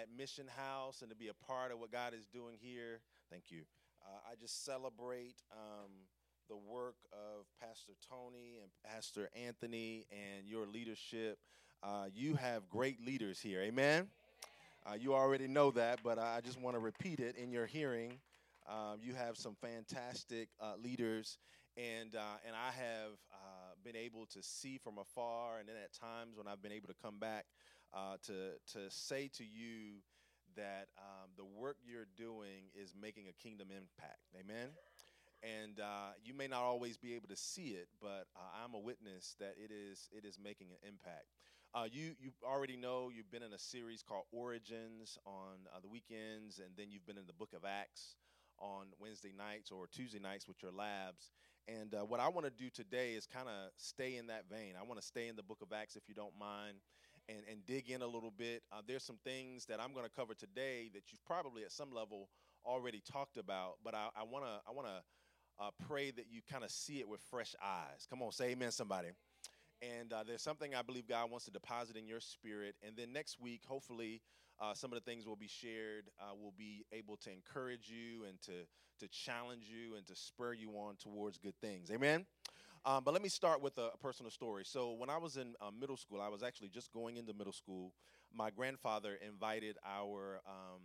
at Mission House and to be a part of what God is doing here. Thank you. Uh, I just celebrate um, the work of Pastor Tony and Pastor Anthony and your leadership. Uh, you have great leaders here. Amen. Uh, you already know that, but I just want to repeat it in your hearing. Um, you have some fantastic uh, leaders, and uh, and I have uh, been able to see from afar, and then at times when I've been able to come back uh, to to say to you that um, the work you're doing is making a kingdom impact. Amen. And uh, you may not always be able to see it, but I'm a witness that it is it is making an impact. Uh, you you already know you've been in a series called Origins on uh, the weekends, and then you've been in the Book of Acts on Wednesday nights or Tuesday nights with your labs. And uh, what I want to do today is kind of stay in that vein. I want to stay in the Book of Acts, if you don't mind, and and dig in a little bit. Uh, there's some things that I'm going to cover today that you've probably at some level already talked about, but I want to I want to uh, pray that you kind of see it with fresh eyes. Come on, say Amen, somebody. And uh, there's something I believe God wants to deposit in your spirit. And then next week, hopefully, uh, some of the things will be shared. Uh, will be able to encourage you and to to challenge you and to spur you on towards good things. Amen. Um, but let me start with a, a, personal story. So when I was in uh, middle school, I was actually just going into middle school. My grandfather invited our um,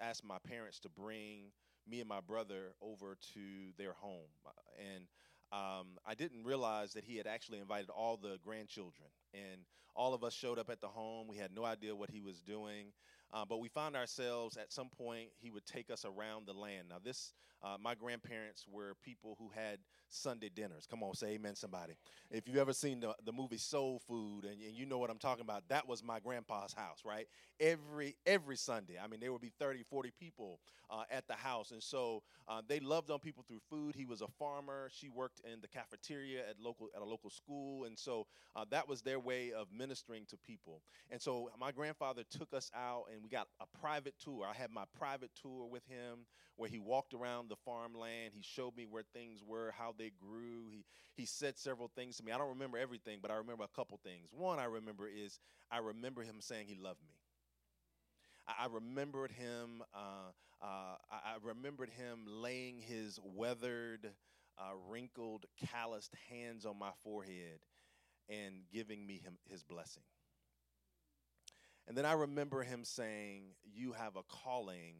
asked my parents to bring me and my brother over to their home, uh, and um, I didn't realize that he had actually invited all the grandchildren. And all of us showed up at the home. We had no idea what he was doing. Uh, but we found ourselves at some point, he would take us around the land. Now, this, uh, my grandparents were people who had Sunday dinners. Come on, say amen, somebody. If you've ever seen the, the movie Soul Food and, and you know what I'm talking about, that was my grandpa's house, right? Every every Sunday. I mean, there would be 30, 40 people uh, at the house. And so uh, they loved on people through food. He was a farmer. She worked in the cafeteria at local at a local school. And so uh, that was their way of ministering to people. And so my grandfather took us out and we got a private tour. I had my private tour with him where he walked around the farmland. He showed me where things were, how they grew. He, he said several things to me. I don't remember everything, but I remember a couple things. One I remember is I remember him saying he loved me. I, remembered him. Uh, uh, I, remembered him laying his weathered, uh, wrinkled, calloused hands on my forehead and giving me him, his blessing. And then I remember him saying, You have a calling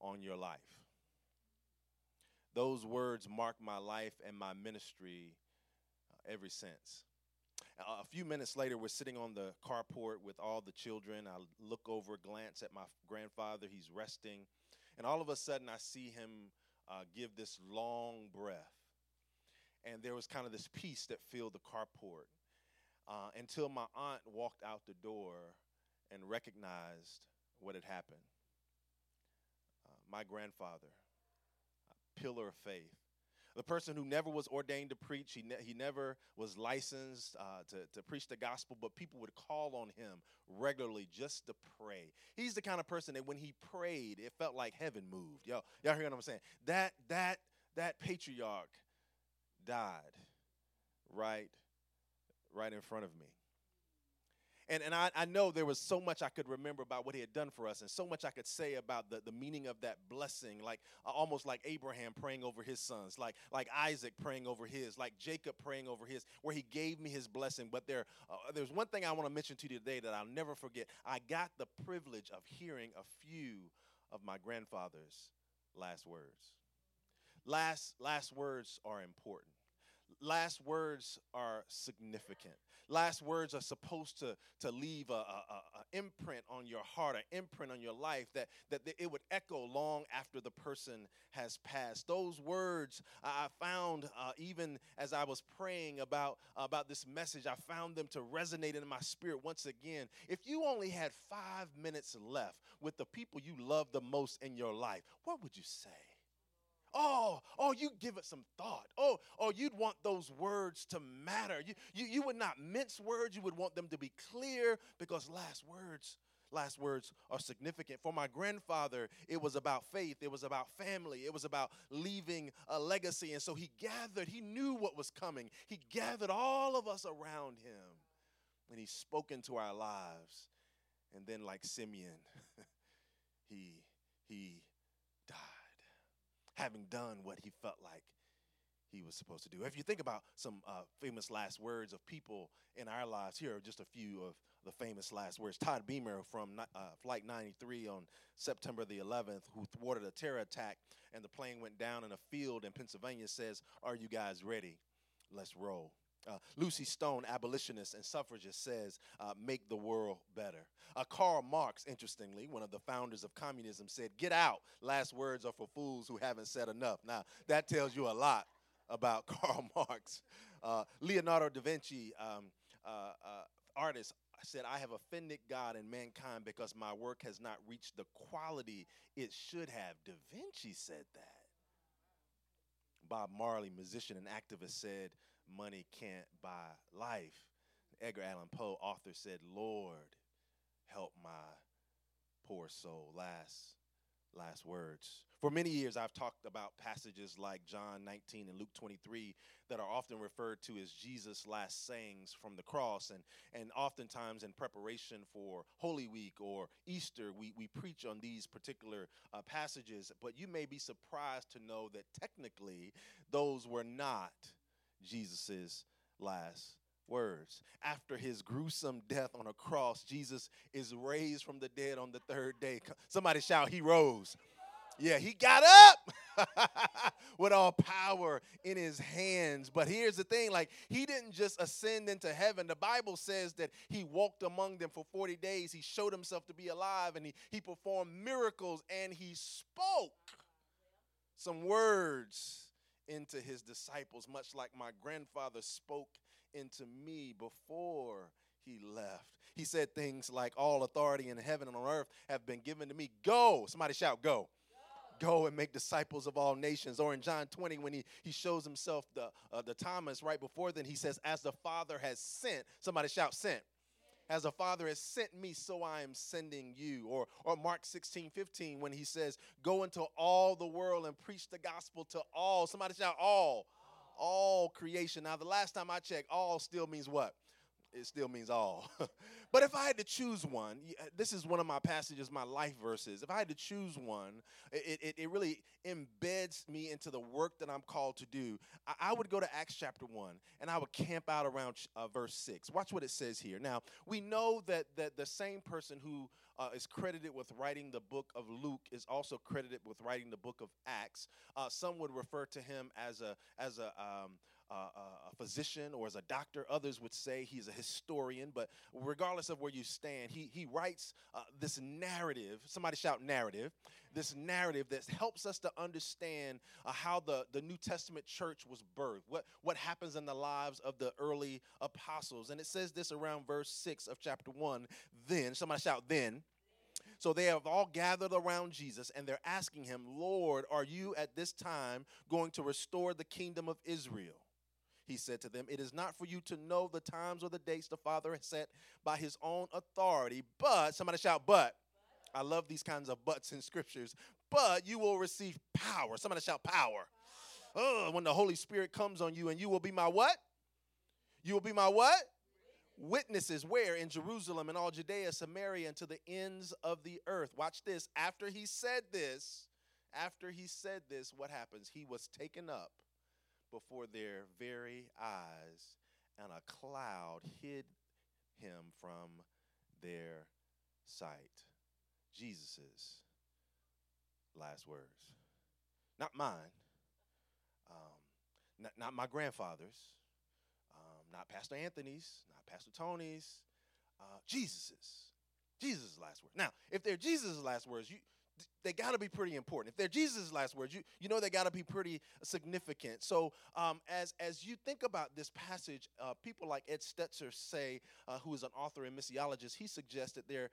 on your life. Those words mark my life and my ministry uh, ever since. A few minutes later, we're sitting on the carport with all the children. I look over, glance at my grandfather. He's resting. And all of a sudden, I see him uh, give this long breath. And there was kind of this peace that filled the carport uh, until my aunt walked out the door and recognized what had happened. Uh, my grandfather, pillar of faith, the person who never was ordained to preach, he, ne- he never was licensed uh, to, to preach the gospel, but people would call on him regularly just to pray. He's the kind of person that when he prayed, it felt like heaven moved. Y'all, y'all hear what I'm saying? That, that, that patriarch died right, right in front of me. And, and I, I know there was so much I could remember about what he had done for us, and so much I could say about the, the meaning of that blessing, like uh, almost like Abraham praying over his sons, like, like Isaac praying over his, like Jacob praying over his, where he gave me his blessing. But there, uh, there's one thing I want to mention to you today that I'll never forget. I got the privilege of hearing a few of my grandfather's last words. Last, last words are important last words are significant. Last words are supposed to, to leave a, a, a, imprint on your heart, an imprint on your life that, that it would echo long after the person has passed. Those words I found uh, even as I was praying about, about this message, I found them to resonate in my spirit once again. If you only had five minutes left with the people you love the most in your life, what would you say? Oh, oh, you give it some thought. Oh, oh, you'd want those words to matter. You, you, you would not mince words. You would want them to be clear because last words, last words are significant. For my grandfather, it was about faith. It was about family. It was about leaving a legacy. And so he gathered, he knew what was coming. He gathered all of us around him and he spoke into our lives. And then, like Simeon, he he having done what he felt like he was supposed to do. If you think about some uh, famous last words of people in our lives, here are just a few of the famous last words. Todd Beamer from uh, Flight 93 on September the 11th, who thwarted a terror attack and the plane went down in a field in Pennsylvania, says, Are you guys ready? Let's roll. Uh, Lucy Stone, abolitionist and suffragist, says, uh, Make the world better. Uh, Karl Marx, interestingly, one of the founders of communism, said, Get out. Last words are for fools who haven't said enough. Now, that tells you a lot about Karl Marx. Uh, Leonardo da Vinci, um, uh, uh, artist, said, I have offended God and mankind because my work has not reached the quality it should have. Da Vinci said that. Bob Marley, musician and activist, said, Money can't buy life. Edgar Allan Poe, author, said, Lord, help my poor soul. Last last words. For many years, I've talked about passages like John 19 and Luke 23 that are often referred to as Jesus' last sayings from the cross. And, and oftentimes, in preparation for Holy Week or Easter, we, we preach on these particular uh, passages. But you may be surprised to know that technically, those were not Jesus' last words. After his gruesome death on a cross, Jesus is raised from the dead on the third day. Somebody shout, He rose. Yeah, he got up with all power in his hands. But here's the thing like, he didn't just ascend into heaven. The Bible says that he walked among them for 40 days. He showed himself to be alive and he, he performed miracles and he spoke some words into his disciples, much like my grandfather spoke into me before he left. He said things like, All authority in heaven and on earth have been given to me. Go. Somebody shout, Go. Go and make disciples of all nations. Or in John 20, when he, he shows himself the, uh, the Thomas right before then, he says, As the Father has sent, somebody shout, sent as the Father has sent me, so I am sending you. Or, or Mark 16, 15, when he says, Go into all the world and preach the gospel to all. Somebody shout, all. All creation. Now, the last time I checked, all still means what? it still means all. but if I had to choose one, this is one of my passages, my life verses. If I had to choose one, it, it, it really embeds me into the work that I'm called to do. I, I would go to Acts chapter 1 and I would camp out around uh, verse 6. Watch what it says here. Now, we know that, that the same person who uh, is credited with writing the book of Luke is also credited with writing the book of Acts. Uh, some would refer to him as a, as a, um, a physician or as a doctor. Others would say he's a historian, but regardless of where you stand, he, he writes uh, this narrative. Somebody shout narrative. This narrative that helps us to understand uh, how the, the New Testament church was birthed, what, what happens in the lives of the early apostles. And it says this around verse 6 of chapter 1. Then, somebody shout, then. So they have all gathered around Jesus and they're asking him, Lord, are you at this time going to restore the kingdom of Israel? He said to them, It is not for you to know the times or the dates the Father has set by his own authority, but, somebody shout, but. I love these kinds of buts in scriptures. But you will receive power. Somebody shout power. Oh, when the Holy Spirit comes on you, and you will be my what? You will be my what? Witnesses where? In Jerusalem and all Judea, Samaria, and to the ends of the earth. Watch this. After he said this, after he said this, what happens? He was taken up before their very eyes, and a cloud hid him from their sight. Jesus's last words. Not mine, um, not, not, my grandfather's, um, not Pastor Anthony's, not Pastor Tony's, uh, Jesus's. Jesus' last words. Now, if they're Jesus' last words, you, they got to be pretty important. If they're Jesus' last words, you, you know they got to be pretty significant. So, um, as, as you think about this passage, uh, people like Ed Stetzer say, uh, who is an author and missiologist, he suggests that there,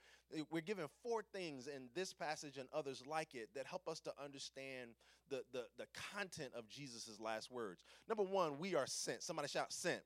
we're given four things in this passage and others like it that help us to understand the, the, the content of Jesus' last words. Number one, we are sent. Somebody shout, sent.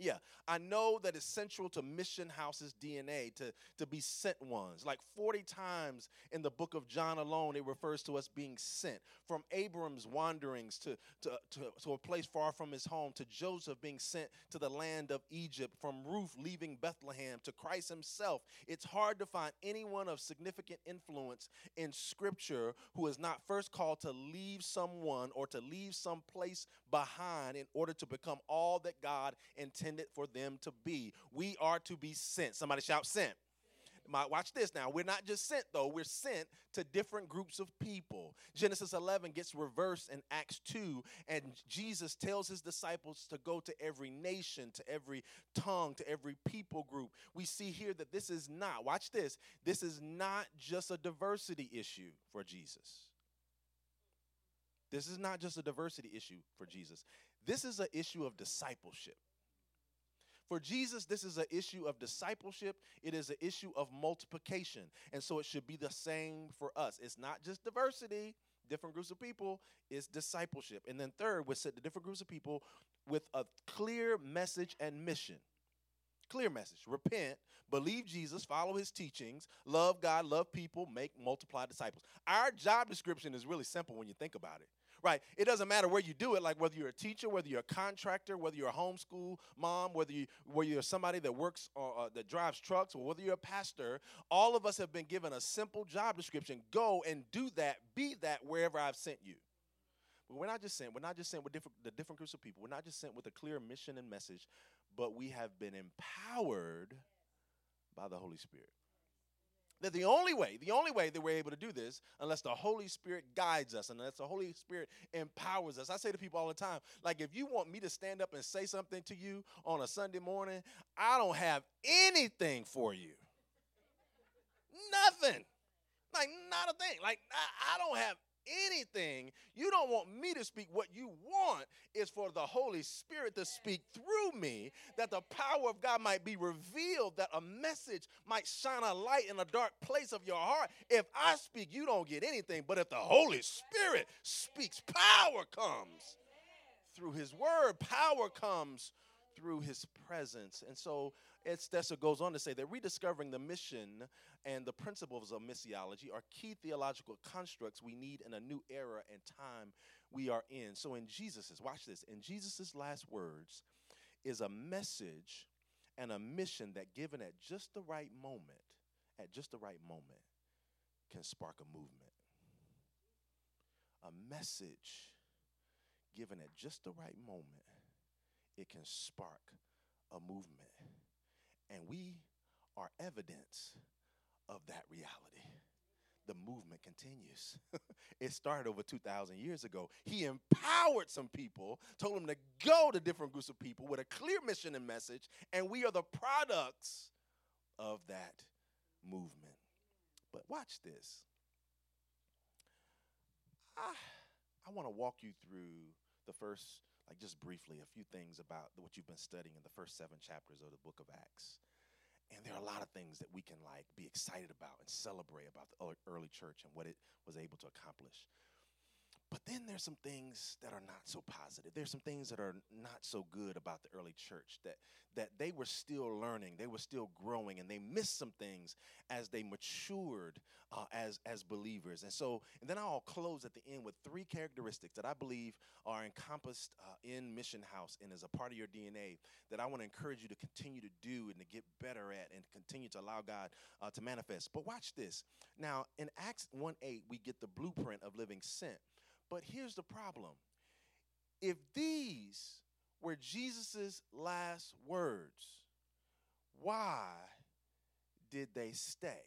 Yeah, I know that it's central to Mission House's DNA to, to be sent ones. Like 40 times in the book of John alone, it refers to us being sent. From Abram's wanderings to, to, to, to a place far from his home, to Joseph being sent to the land of Egypt, from Ruth leaving Bethlehem to Christ himself. It's hard to find anyone of significant influence in Scripture who is not first called to leave someone or to leave some place behind in order to become all that God intended for them to be. We are to be sent. Somebody shout, sent. Watch this now. We're not just sent, though. We're sent to different groups of people. Genesis 11 gets reversed in Acts 2, and Jesus tells his disciples to go to every nation, to every tongue, to every people group. We see here that this is not, watch this, this is not just a diversity issue for Jesus. This is not just a diversity issue for Jesus. This is an issue of discipleship. For Jesus, this is an issue of discipleship, it is an issue of multiplication. And so it should be the same for us. It's not just diversity, different groups of people, it's discipleship. And then third, we set the different groups of people with a clear message and mission. Clear message. Repent, believe Jesus, follow his teachings, love God, love people, make multiply disciples. Our job description is really simple when you think about it right? It doesn't matter where you do it, like whether you're a teacher, whether you're a contractor, whether you're a homeschool mom, whether you whether you're somebody that works or uh, that drives trucks, or whether you're a pastor. All of us have been given a simple job description: go and do that, be that wherever I've sent you. But we're not just sent. We're not just sent with different the different groups of people. We're not just sent with a clear mission and message, but we have been empowered by the Holy Spirit. That the only way, the only way that we're able to do this, unless the Holy Spirit guides us, unless the Holy Spirit empowers us. I say to people all the time, like if you want me to stand up and say something to you on a Sunday morning, I don't have anything for you. Nothing. Like not a thing. Like I, I don't have anything. You don't want me to speak. What you want is for the Holy Spirit to speak through me, that the power of God might be revealed, that a message might shine a light in a dark place of your heart. If I speak, you don't get anything. But if the Holy Spirit speaks, power comes through His Word, power comes through His presence. And so, Ed Stetzer goes on to say that rediscovering the mission and the principles of missiology are key theological constructs we need in a new era and time we are in. So, in Jesus's, watch this, in Jesus's last words is a message and a mission that, given at just the right moment, at just the right moment, can spark a movement. A message given at just the right moment, it can spark a movement. And we are evidence of that reality. The movement continues. it started over 2,000 years ago. He empowered some people, told them to go to different groups of people with a clear mission and message, and we are the products of that movement. But watch this. Ah, I, I want to walk you through the first, like just briefly, a few things about what you've been studying in the first seven chapters of the book of Acts. And there are a lot of things that we can like be excited about and celebrate about the early church and what it was able to accomplish. But then there's some things that are not so positive. There's some things that are not so good about the early church that that they were still learning, they were still growing, and they missed some things as they matured uh, as as believers. And so, and then I'll close at the end with three characteristics that I believe are encompassed uh, in Mission House and as a part of your DNA that I want to encourage you to continue to do and to get better at and continue to allow God uh, to manifest. But watch this. Now, in Acts 1 8, we get the blueprint of living sent. But here's the problem if these were Jesus' last words, why did they stay?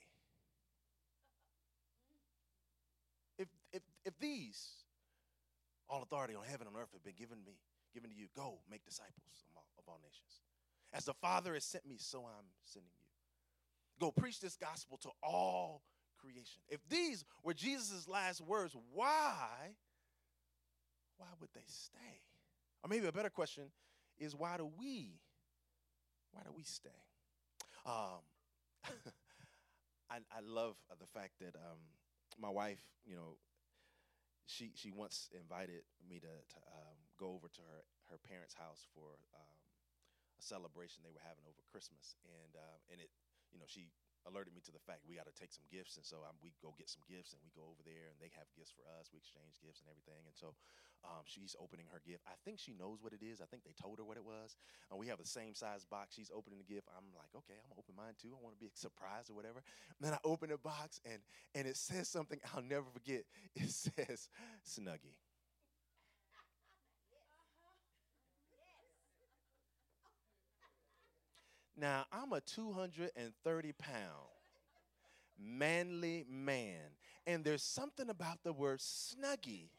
If, if, if these, all authority on heaven and earth have been given me, given to you, go make disciples of all, of all nations. As the Father has sent me, so I'm sending you. Go preach this gospel to all creation. If these were Jesus' last words, why why would they stay? Or maybe a better question is why do we, why do we stay? Um, I, I love the fact that um, my wife, you know, she she once invited me to, to um, go over to her her parents' house for um, a celebration they were having over Christmas, and uh, and it, you know, she alerted me to the fact we got to take some gifts, and so um, we go get some gifts, and we go over there, and they have gifts for us. We exchange gifts and everything, and so um, she's opening her gift. I think she knows what it is. I think they told her what it was. And we have the same size box. She's opening the gift. I'm like, okay, I'm gonna open mine too. I want to be surprised or whatever. And then I open the box, and and it says something I'll never forget. It says Snuggie. Now, I'm a 230 pound manly man, and there's something about the word snuggie.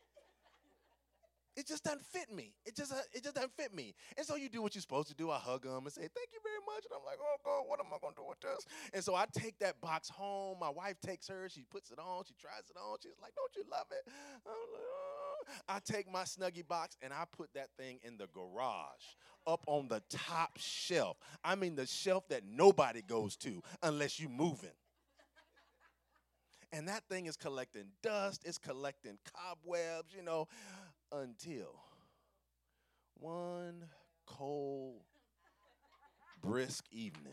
It just doesn't fit me. It just it just doesn't fit me. And so you do what you're supposed to do. I hug them and say, "Thank you very much." And I'm like, "Oh God, what am I gonna do with this?" And so I take that box home. My wife takes hers. She puts it on. She tries it on. She's like, "Don't you love it?" Like, oh. I take my snuggie box and I put that thing in the garage up on the top shelf. I mean, the shelf that nobody goes to unless you're moving. And that thing is collecting dust, it's collecting cobwebs, you know, until one cold, brisk evening.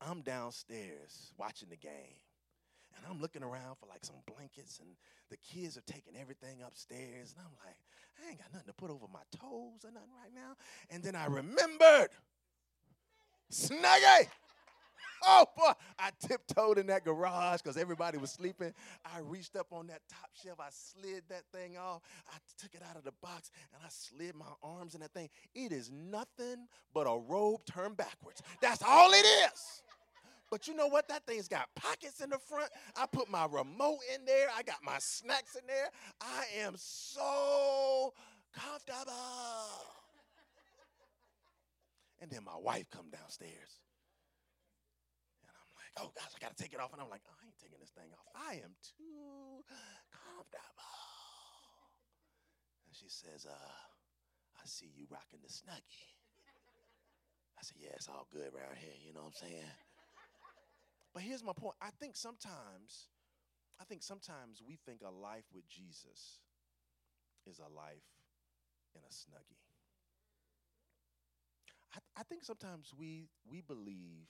I'm downstairs watching the game. And I'm looking around for like some blankets, and the kids are taking everything upstairs. And I'm like, I ain't got nothing to put over my toes or nothing right now. And then I remembered Snuggie. Oh boy, I tiptoed in that garage because everybody was sleeping. I reached up on that top shelf. I slid that thing off. I took it out of the box and I slid my arms in that thing. It is nothing but a robe turned backwards. That's all it is. But you know what? That thing's got pockets in the front. I put my remote in there. I got my snacks in there. I am so comfortable. And then my wife come downstairs. Oh gosh, I gotta take it off. And I'm like, oh, I ain't taking this thing off. I am too comfortable. And she says, uh, I see you rocking the snuggie. I said, yeah, it's all good around here, you know what I'm saying? But here's my point. I think sometimes, I think sometimes we think a life with Jesus is a life in a snuggie. I, I think sometimes we we believe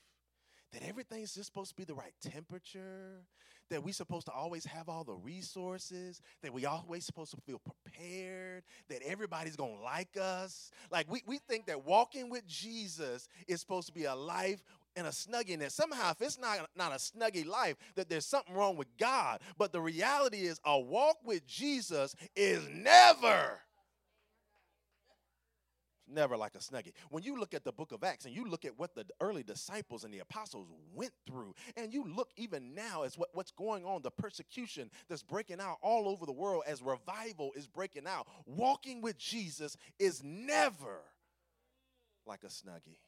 that everything's just supposed to be the right temperature, that we're supposed to always have all the resources, that we always supposed to feel prepared, that everybody's gonna like us. Like we, we think that walking with Jesus is supposed to be a life and a snuggie that somehow if it's not, not a snuggie life that there's something wrong with god but the reality is a walk with jesus is never never like a snuggie. When you look at the book of Acts and you look at what the early disciples and the apostles went through, and you look even now as what, what's going on, the persecution that's breaking out all over the world as revival is breaking out, walking with Jesus is never like a snuggie.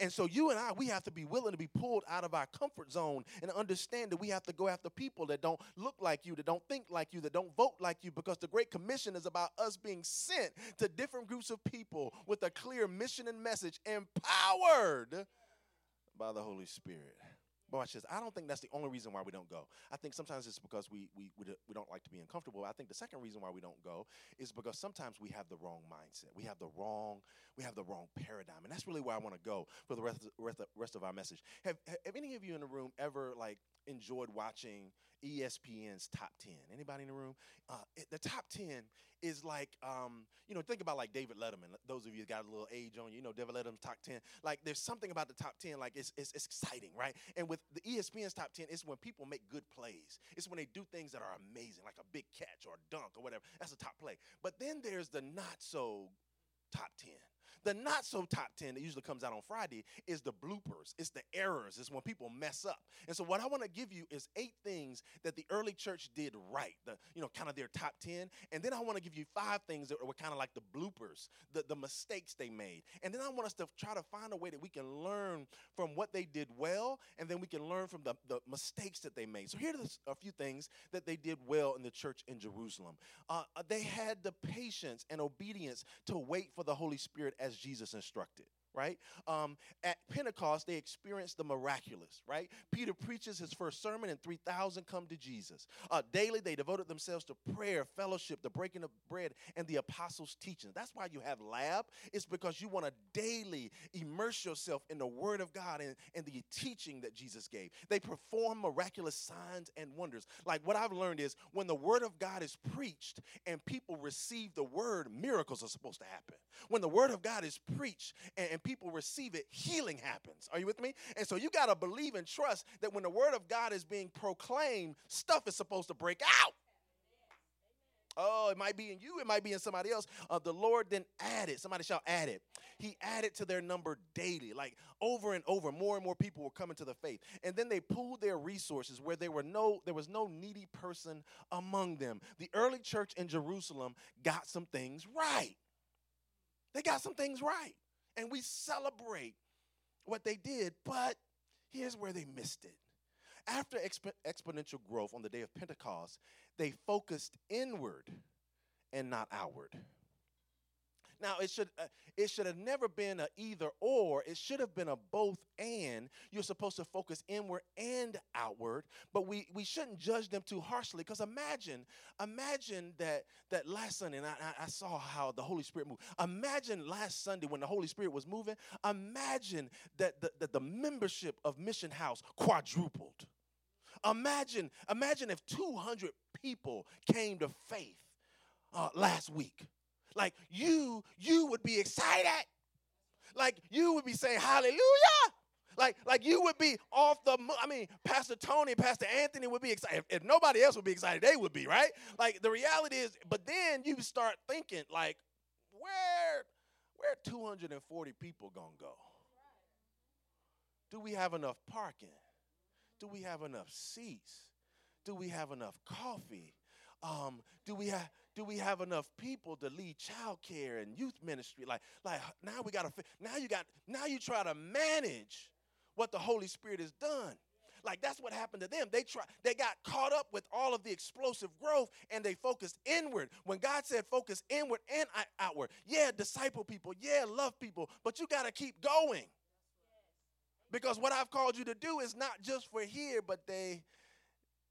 And so you and I, we have to be willing to be pulled out of our comfort zone and understand that we have to go after people that don't look like you, that don't think like you, that don't vote like you, because the Great Commission is about us being sent to different groups of people with a clear mission and message, empowered by the Holy Spirit. But watch this. I don't think that's the only reason why we don't go. I think sometimes it's because we, we, we, don't like to be uncomfortable. I think the second reason why we don't go is because sometimes we have the wrong mindset. We have the wrong we have the wrong paradigm, and that's really where I want to go for the rest rest, rest of our message. Have, have any of you in the room ever like enjoyed watching ESPN's top 10. Anybody in the room? Uh, the top 10 is like, um, you know, think about like David Letterman. Those of you got a little age on you, you know, David Letterman's top 10. Like, there's something about the top 10, like, it's, it's, it's exciting, right? And with the ESPN's top 10, it's when people make good plays. It's when they do things that are amazing, like a big catch or a dunk or whatever. That's a top play. But then there's the not so top 10. The not so top 10 that usually comes out on Friday is the bloopers, it's the errors, it's when people mess up. And so, what I want to give you is eight things that the early church did right, the, you know, kind of their top 10. And then I want to give you five things that were kind of like the bloopers, the, the mistakes they made. And then I want us to try to find a way that we can learn from what they did well, and then we can learn from the, the mistakes that they made. So, here are a few things that they did well in the church in Jerusalem. Uh, they had the patience and obedience to wait for the Holy Spirit as Jesus instructed right? Um, at Pentecost, they experienced the miraculous, right? Peter preaches his first sermon, and 3,000 come to Jesus. Uh, daily, they devoted themselves to prayer, fellowship, the breaking of bread, and the apostles' teaching. That's why you have lab. It's because you want to daily immerse yourself in the Word of God and, and the teaching that Jesus gave. They perform miraculous signs and wonders. Like what I've learned is when the Word of God is preached and people receive the Word, miracles are supposed to happen. When the Word of God is preached and, and people receive it, healing happens. Are you with me? And so you got to believe and trust that when the Word of God is being proclaimed, stuff is supposed to break out. Oh, it might be in you, it might be in somebody else. Uh, the Lord then added, somebody shall add it. He added to their number daily, like over and over, more and more people were coming to the faith. And then they pooled their resources where there were no, there was no needy person among them. The early church in Jerusalem got some things right. They got some things right. And we celebrate what they did, but here's where they missed it. After exp- exponential growth on the day of Pentecost, they focused inward and not outward. Now it should uh, it should have never been a either or. It should have been a both and. You're supposed to focus inward and outward, but we we shouldn't judge them too harshly. Because imagine imagine that that last Sunday, and I, I saw how the Holy Spirit moved. Imagine last Sunday when the Holy Spirit was moving. Imagine that the, that the membership of Mission House quadrupled. Imagine imagine if 200 people came to faith uh, last week. Like you, you would be excited. Like you would be saying hallelujah. Like, like you would be off the. I mean, Pastor Tony, Pastor Anthony would be excited. If, if nobody else would be excited, they would be right. Like the reality is, but then you start thinking, like, where, where 240 people gonna go? Do we have enough parking? Do we have enough seats? Do we have enough coffee? Um, do we have do we have enough people to lead childcare and youth ministry? Like, like now we gotta now you got now you try to manage what the Holy Spirit has done. Like that's what happened to them. They try they got caught up with all of the explosive growth and they focused inward. When God said focus inward and outward, yeah, disciple people, yeah, love people, but you gotta keep going. Because what I've called you to do is not just for here, but they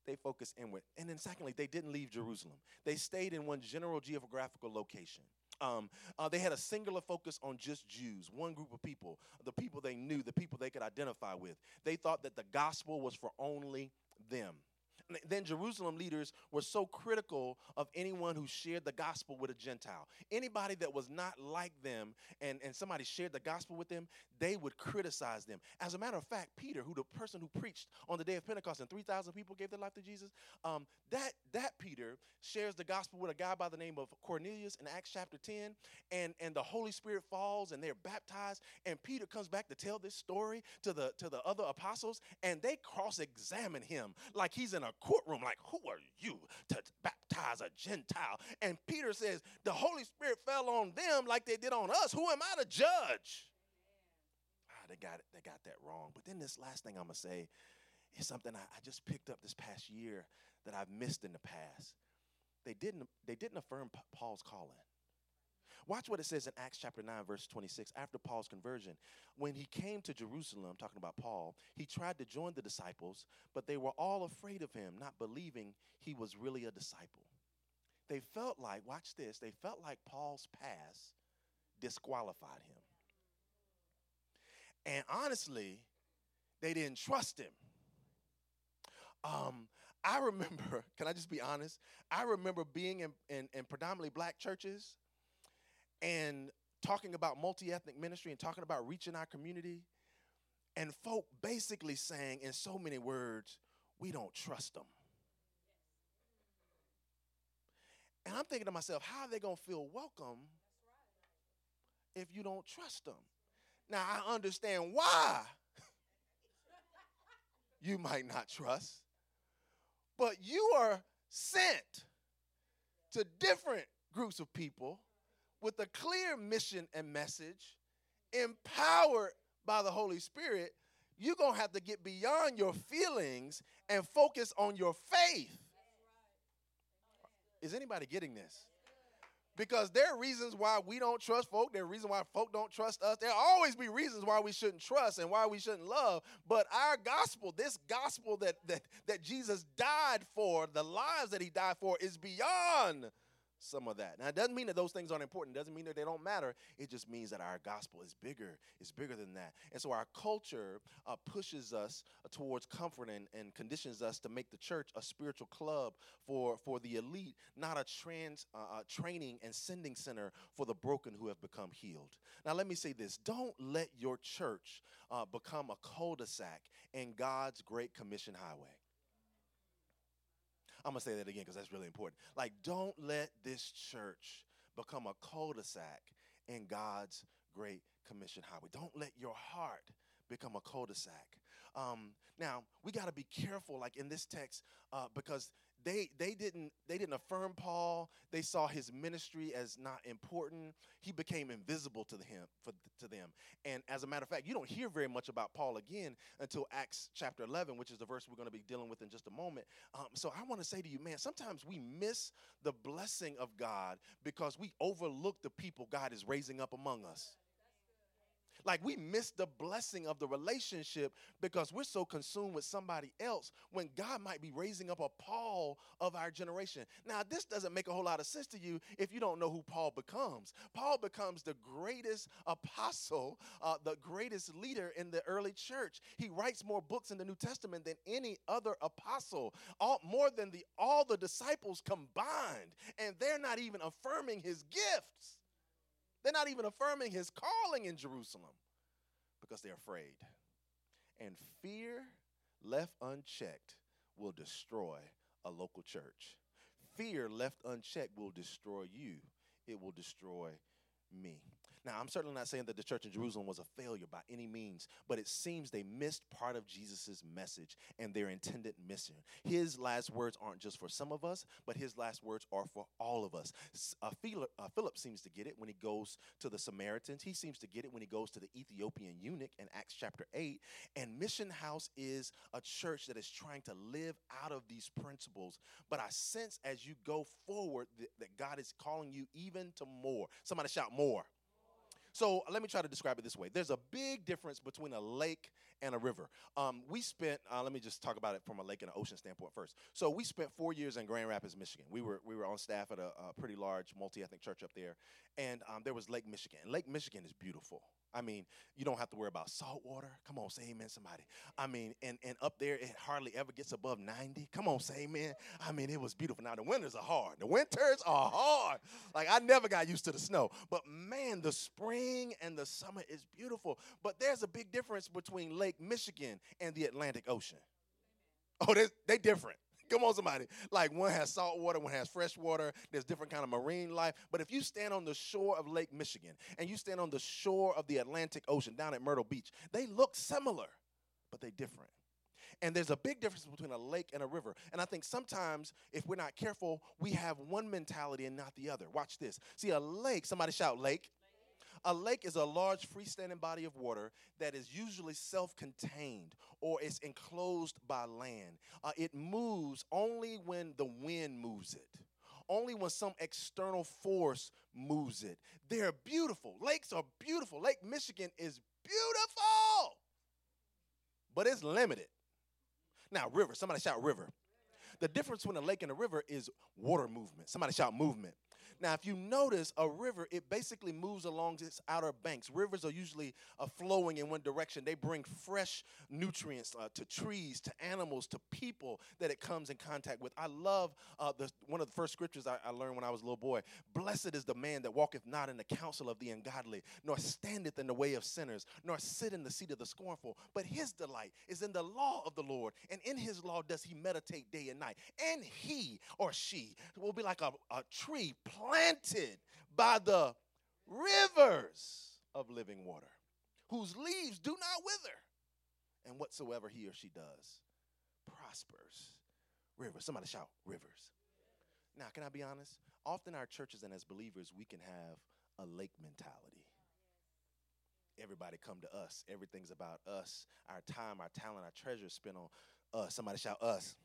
they focus inward. And then secondly, they didn't leave Jerusalem. They stayed in one general geographical location. Um, uh, they had a singular focus on just Jews, one group of people, the people they knew, the people they could identify with. They thought that the gospel was for only them then Jerusalem leaders were so critical of anyone who shared the gospel with a Gentile. Anybody that was not like them and, and somebody shared the gospel with them, they would criticize them. As a matter of fact, Peter, who the person who preached on the day of Pentecost and 3,000 people gave their life to Jesus, um, that, that Peter shares the gospel with a guy by the name of Cornelius in Acts chapter 10, and, and the Holy Spirit falls and they're baptized, and Peter comes back to tell this story to the, to the other apostles, and they cross-examine him like he's in a courtroom, like, Who are you to baptize a Gentile? And Peter says, The Holy Spirit fell on them like they did on us. Who am I to judge? Ah, they got it, they got that wrong. But then this last thing I'm gonna say is something I, I just picked up this past year that I've missed in the past. They didn't, they didn't affirm Paul's calling. Watch what it says in Acts chapter 9, verse 26. After Paul's conversion, when he came to Jerusalem, talking about Paul, he tried to join the disciples, but they were all afraid of him, not believing he was really a disciple. They felt like, watch this, they felt like Paul's past disqualified him. And honestly, they didn't trust him. Um, I remember, can I just be honest? I remember being in, in, in predominantly black churches and talking about multi ethnic ministry and talking about reaching our community, and folk basically saying in so many words, we don't trust them. And I'm thinking to myself, how are they going to feel welcome if you don't trust them? Now, I understand why you might not trust, but you are sent to different groups of people with a clear mission and message, empowered by the Holy Spirit, you're going to have to get beyond your feelings and focus on your faith. Is anybody getting this? because there are reasons why we don't trust folk. There are reasons why folk don't trust us. There'll always be reasons why we shouldn't trust and why we shouldn't love. But our gospel, this gospel that that that Jesus died for, the lives that he died for, is beyond some of that. Now, it doesn't mean that those things aren't important. It doesn't mean that they don't matter. It just means that our gospel is bigger, it's bigger than that. And so our culture uh, pushes us towards comfort and, and conditions us to make the church a spiritual club for, for the elite, not a trans uh, uh, training and sending center for the broken who have become healed. Now, let me say this don't let your church uh, become a cul de sac in God's Great Commission Highway. I'm gonna say that again because that's really important. Like, don't let this church become a cul-de-sac in God's great commission highway. Don't let your heart become a cul-de-sac. Um, now we got to be careful, like in this text, uh, because they they didn't they didn't affirm Paul. They saw his ministry as not important. He became invisible to him for to them. And as a matter of fact, you don't hear very much about Paul again until Acts chapter 11, which is the verse we're going to be dealing with in just a moment. Um, so I want to say to you, man, sometimes we miss the blessing of God because we overlook the people God is raising up among us. Like we miss the blessing of the relationship because we're so consumed with somebody else when God might be raising up a Paul of our generation. Now, this doesn't make a whole lot of sense to you if you don't know who Paul becomes. Paul becomes the greatest apostle, uh, the greatest leader in the early church. He writes more books in the New Testament than any other apostle, all, more than the all the disciples combined, and they're not even affirming his gifts. They're not even affirming his calling in Jerusalem because they're afraid. And fear left unchecked will destroy a local church. Fear left unchecked will destroy you, it will destroy me. Now, I'm certainly not saying that the church in Jerusalem was a failure by any means, but it seems they missed part of Jesus' message and their intended mission. His last words aren't just for some of us, but his last words are for all of us. Uh, Philip, uh, seems to get it when he goes to the Samaritans. He seems to get it when he goes to the Ethiopian eunuch in Acts chapter 8. And Mission House is a church that is trying to live out of these principles. But I sense as you go forward that God is calling you even to more. Somebody shout more. So let me try to describe it this way. There's a big difference between a lake and a river. Um, we spent, uh, let me just talk about it from a lake and an ocean standpoint first. So we spent four years in Grand Rapids, Michigan. We were we were on staff at a, a pretty large multi-ethnic church up there, and um, there was Lake Michigan. Lake Michigan is beautiful. I mean, you don't have to worry about salt water. Come on, say amen, somebody. I mean, and, and up there, it hardly ever gets above 90. Come on, say amen. I mean, it was beautiful. Now, the winters are hard. The winters are hard. Like, I never got used to the snow. But man, the spring and the summer is beautiful. But there's a big difference between Lake Michigan and the Atlantic Ocean. Oh, they they different. Come on, somebody. Like one has salt water, one has fresh water. There's different kind of marine life. But if you stand on the shore of Lake Michigan and you stand on the shore of the Atlantic Ocean down at Myrtle Beach, they look similar, but they're different. And there's a big difference between a lake and a river. And I think sometimes, if we're not careful, we have one mentality and not the other. Watch this. See, a lake, somebody shout lake. A lake is a large freestanding body of water that is usually self contained or is enclosed by land. Uh, it moves only when the wind moves it only when some external force moves it. They're beautiful. Lakes are beautiful. Lake Michigan is beautiful, but it's limited. Now, river, somebody shout river. The difference between a lake and a river is water movement. Somebody shout movement. Now, if you notice a river, it basically moves along its outer banks. Rivers are usually uh, flowing in one direction. They bring fresh nutrients uh, to trees, to animals, to people that it comes in contact with. I love uh, the, one of the first scriptures I, I learned when I was a little boy. Blessed is the man that walketh not in the counsel of the ungodly, nor standeth in the way of sinners, nor sit in the seat of the scornful. But his delight is in the law of the Lord, and in his law does he meditate day and night. And he or she will be like a, a tree planted planted by the rivers of living water, whose leaves do not wither, and whatsoever he or she does prospers. Rivers. Somebody shout, rivers. Now, can I be honest? Often our churches and as believers, we can have a lake mentality. Everybody come to us. Everything's about us. Our time, our talent, our treasure spent on us. Somebody shout us.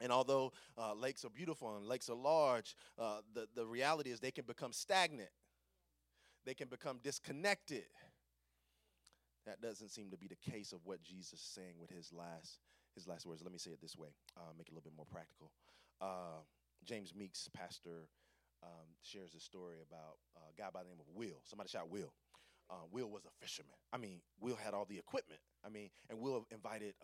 And although uh, lakes are beautiful and lakes are large, uh, the, the reality is they can become stagnant. They can become disconnected. That doesn't seem to be the case of what Jesus is saying with his last, his last words. Let me say it this way, uh, make it a little bit more practical. Uh, James Meeks, pastor, um, shares a story about a guy by the name of Will. Somebody shout Will. Uh, Will was a fisherman. I mean, Will had all the equipment. I mean, and Will invited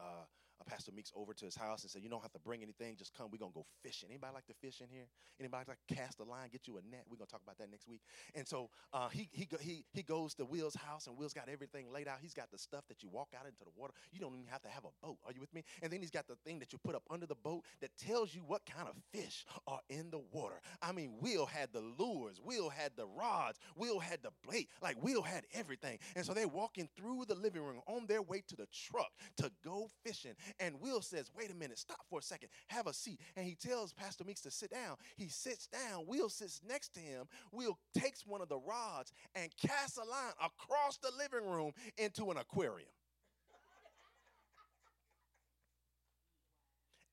uh, Pastor Meeks over to his house and said, "You don't have to bring anything. Just come. We're gonna go fishing. Anybody like to fish in here? Anybody like to cast a line? Get you a net. We're gonna talk about that next week." And so uh, he he he he goes to Will's house, and Will's got everything laid out. He's got the stuff that you walk out into the water. You don't even have to have a boat. Are you with me? And then he's got the thing that you put up under the boat that tells you what kind of fish are in the water. I mean, Will had the lures. Will had the rods. Will had the bait. Like Will had everything. And so they're walking through the living room on their way to the truck to go fishing. And Will says, wait a minute, stop for a second, have a seat. And he tells Pastor Meeks to sit down. He sits down. Will sits next to him. Will takes one of the rods and casts a line across the living room into an aquarium.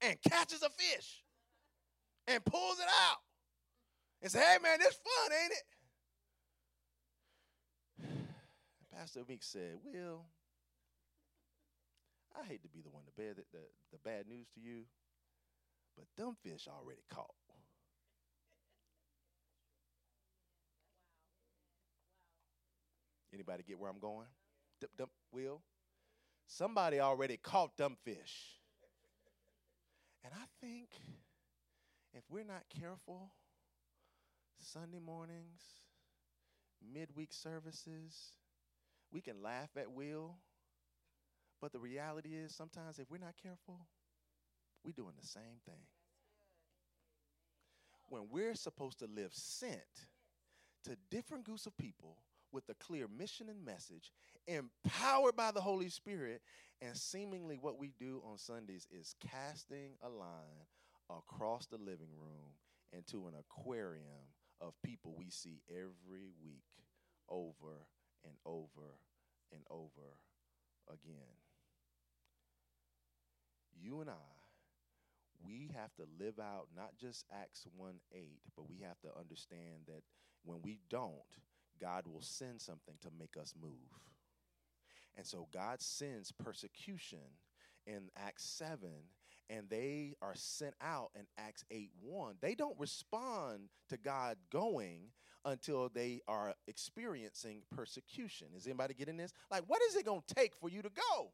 and catches a fish and pulls it out and say, hey man, this fun, ain't it? Pastor Meeks said, Will, I hate to be the one to bear the, the, the bad news to you, but them fish already caught. Anybody get where I'm going? D- them, Will? Somebody already caught them fish. And I think if we're not careful, Sunday mornings, midweek services, we can laugh at Will but the reality is, sometimes if we're not careful, we're doing the same thing. When we're supposed to live sent to different groups of people with a clear mission and message, empowered by the Holy Spirit, and seemingly what we do on Sundays is casting a line across the living room into an aquarium of people we see every week over and over and over again you and I, we have to live out not just Acts 1 8, but we have to understand that when we don't, God will send something to make us move. And so God sends persecution in Acts 7, and they are sent out in Acts 8 1. They don't respond to God going until they are experiencing persecution. Is anybody getting this? Like, what is it going to take for you to go?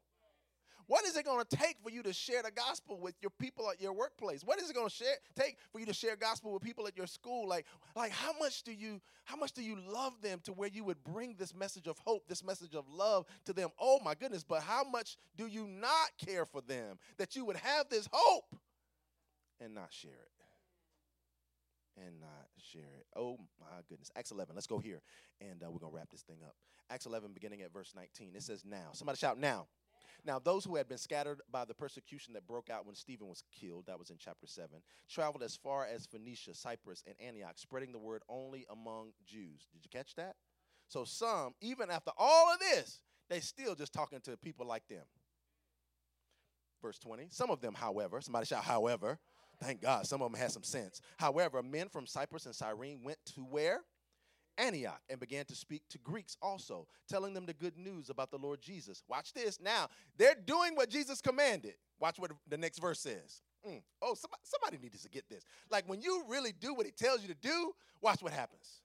What is it going to take for you to share the gospel with your people at your workplace? What is it going to take for you to share gospel with people at your school? Like, like how much do you how much do you love them to where you would bring this message of hope, this message of love to them? Oh my goodness, but how much do you not care for them that you would have this hope and not share it? And not share it. Oh my goodness. Acts 11. Let's go here and uh, we're going to wrap this thing up. Acts 11, beginning at verse 19. It says, Now. Somebody shout, Now. Now, those who had been scattered by the persecution that broke out when Stephen was killed, that was in chapter 7, traveled as far as Phoenicia, Cyprus, and Antioch, spreading the word only among Jews. Did you catch that? So, some, even after all of this, they still just talking to people like them. Verse 20. Some of them, however, somebody shout, however, thank God, some of them had some sense. However, men from Cyprus and Cyrene went to where? Antioch and began to speak to Greeks also, telling them the good news about the Lord Jesus. Watch this. Now, they're doing what Jesus commanded. Watch what the next verse says. Mm. Oh, somebody, somebody needs to get this. Like when you really do what he tells you to do, watch what happens.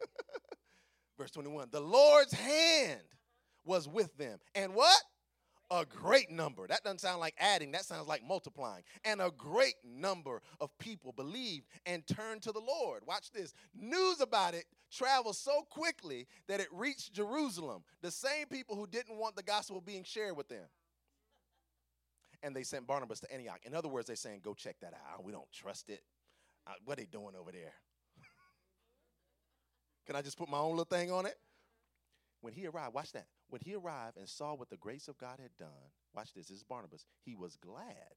Verse 21 The Lord's hand was with them. And what? A great number. That doesn't sound like adding, that sounds like multiplying. And a great number of people believed and turned to the Lord. Watch this. News about it traveled so quickly that it reached Jerusalem, the same people who didn't want the gospel being shared with them. And they sent Barnabas to Antioch. In other words, they're saying, go check that out. We don't trust it. Uh, what are they doing over there? Can I just put my own little thing on it? When he arrived, watch that. When he arrived and saw what the grace of God had done, watch this, this is Barnabas, he was glad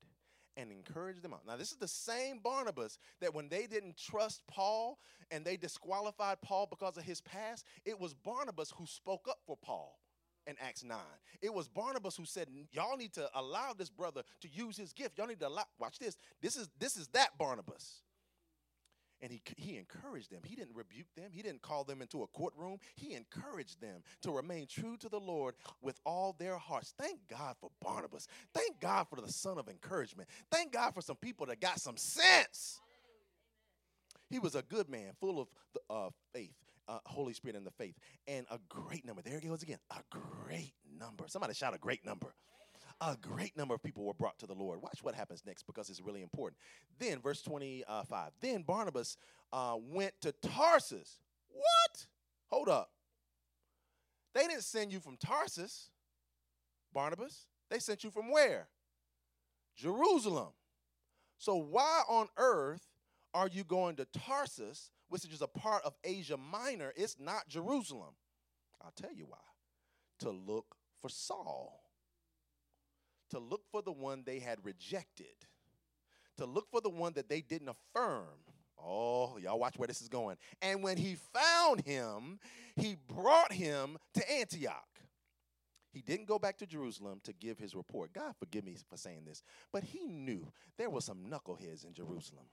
and encouraged them out. Now, this is the same Barnabas that when they didn't trust Paul and they disqualified Paul because of his past, it was Barnabas who spoke up for Paul in Acts 9. It was Barnabas who said, Y'all need to allow this brother to use his gift. Y'all need to allow, watch this. This is this is that Barnabas. And he, he encouraged them. He didn't rebuke them. He didn't call them into a courtroom. He encouraged them to remain true to the Lord with all their hearts. Thank God for Barnabas. Thank God for the son of encouragement. Thank God for some people that got some sense. He was a good man, full of the, uh, faith, uh, Holy Spirit, and the faith, and a great number. There he goes again. A great number. Somebody shout a great number. A great number of people were brought to the Lord. Watch what happens next because it's really important. Then, verse 25. Then Barnabas uh, went to Tarsus. What? Hold up. They didn't send you from Tarsus, Barnabas. They sent you from where? Jerusalem. So, why on earth are you going to Tarsus, which is a part of Asia Minor? It's not Jerusalem. I'll tell you why. To look for Saul, to look for the one they had rejected, to look for the one that they didn't affirm. Oh, y'all watch where this is going. And when he found him, he brought him to Antioch. He didn't go back to Jerusalem to give his report. God forgive me for saying this, but he knew there were some knuckleheads in Jerusalem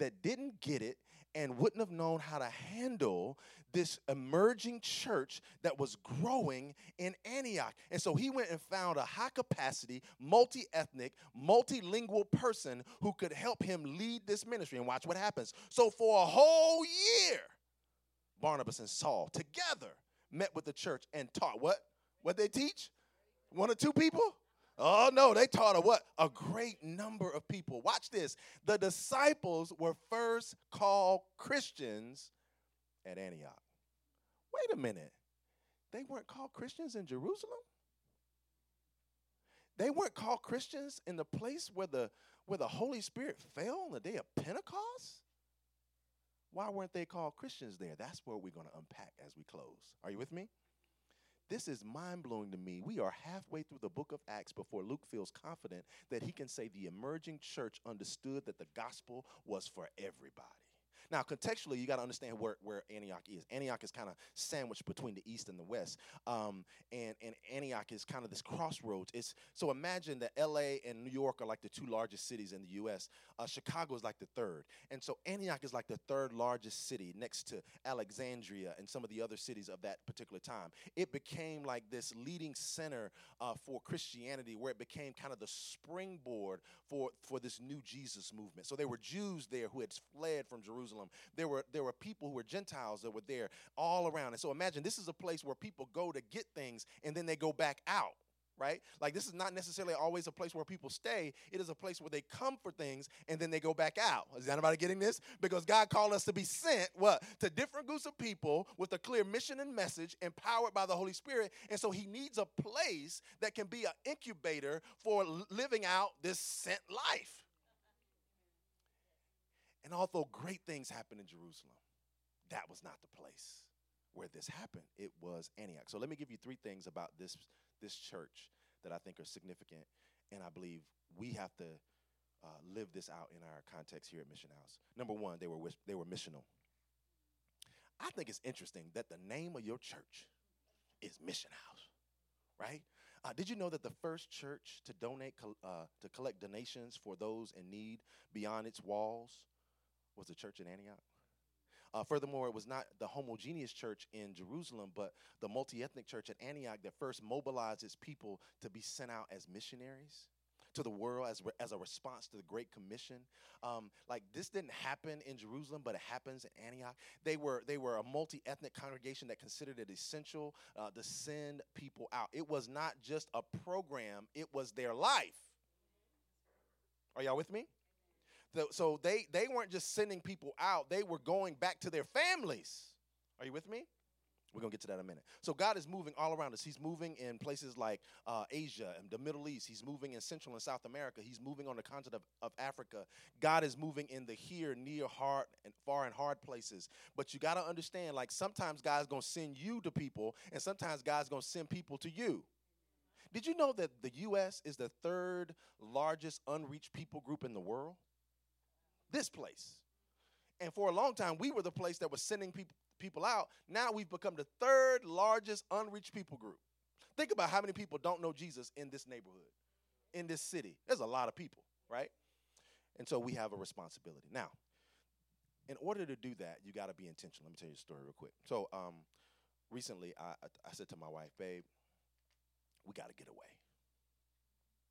that didn't get it and wouldn't have known how to handle this emerging church that was growing in Antioch. And so he went and found a high capacity, multi ethnic, multilingual person who could help him lead this ministry. And watch what happens. So for a whole year, Barnabas and Saul together met with the church and taught what? What they teach? One or two people? Oh no, they taught a what? A great number of people. Watch this. The disciples were first called Christians at Antioch. Wait a minute. They weren't called Christians in Jerusalem? They weren't called Christians in the place where the where the Holy Spirit fell on the day of Pentecost? Why weren't they called Christians there? That's where we're going to unpack as we close. Are you with me? This is mind blowing to me. We are halfway through the book of Acts before Luke feels confident that he can say the emerging church understood that the gospel was for everybody. Now, contextually, you got to understand where, where Antioch is. Antioch is kind of sandwiched between the east and the west, um, and and Antioch is kind of this crossroads. It's so imagine that L.A. and New York are like the two largest cities in the U.S. Uh, Chicago is like the third, and so Antioch is like the third largest city next to Alexandria and some of the other cities of that particular time. It became like this leading center uh, for Christianity, where it became kind of the springboard for for this new Jesus movement. So there were Jews there who had fled from Jerusalem Jerusalem. There were there were people who were Gentiles that were there all around. And so imagine this is a place where people go to get things and then they go back out right? Like this is not necessarily always a place where people stay. It is a place where they come for things and then they go back out. Is anybody getting this? Because God called us to be sent what to different groups of people with a clear mission and message, empowered by the Holy Spirit. And so He needs a place that can be an incubator for living out this sent life. And although great things happened in Jerusalem, that was not the place where this happened. It was Antioch. So let me give you three things about this, this church that I think are significant, and I believe we have to uh, live this out in our context here at Mission House. Number one, they were they were missional. I think it's interesting that the name of your church is Mission House, right? Uh, did you know that the first church to donate uh, to collect donations for those in need beyond its walls was the church in Antioch. Uh, furthermore, it was not the homogeneous church in Jerusalem, but the multi ethnic church at Antioch that first mobilized its people to be sent out as missionaries to the world as, re- as a response to the Great Commission. Um, like this didn't happen in Jerusalem, but it happens in Antioch. They were they were a multi ethnic congregation that considered it essential uh, to send people out. It was not just a program; it was their life. Are y'all with me? So they, they weren't just sending people out, they were going back to their families. Are you with me? We're going to get to that in a minute. So God is moving all around us. He's moving in places like uh, Asia and the Middle East. He's moving in Central and South America. He's moving on the continent of, of Africa. God is moving in the here, near, hard, and far and hard places. But you got to understand, like sometimes God's going to send you to people, and sometimes God's going to send people to you. Did you know that the U.S. is the third largest unreached people group in the world? This place. And for a long time, we were the place that was sending people people out. Now we've become the third largest unreached people group. Think about how many people don't know Jesus in this neighborhood, in this city. There's a lot of people, right? And so we have a responsibility. Now, in order to do that, you got to be intentional. Let me tell you a story real quick. So, um, recently, I, I said to my wife, babe, we got to get away.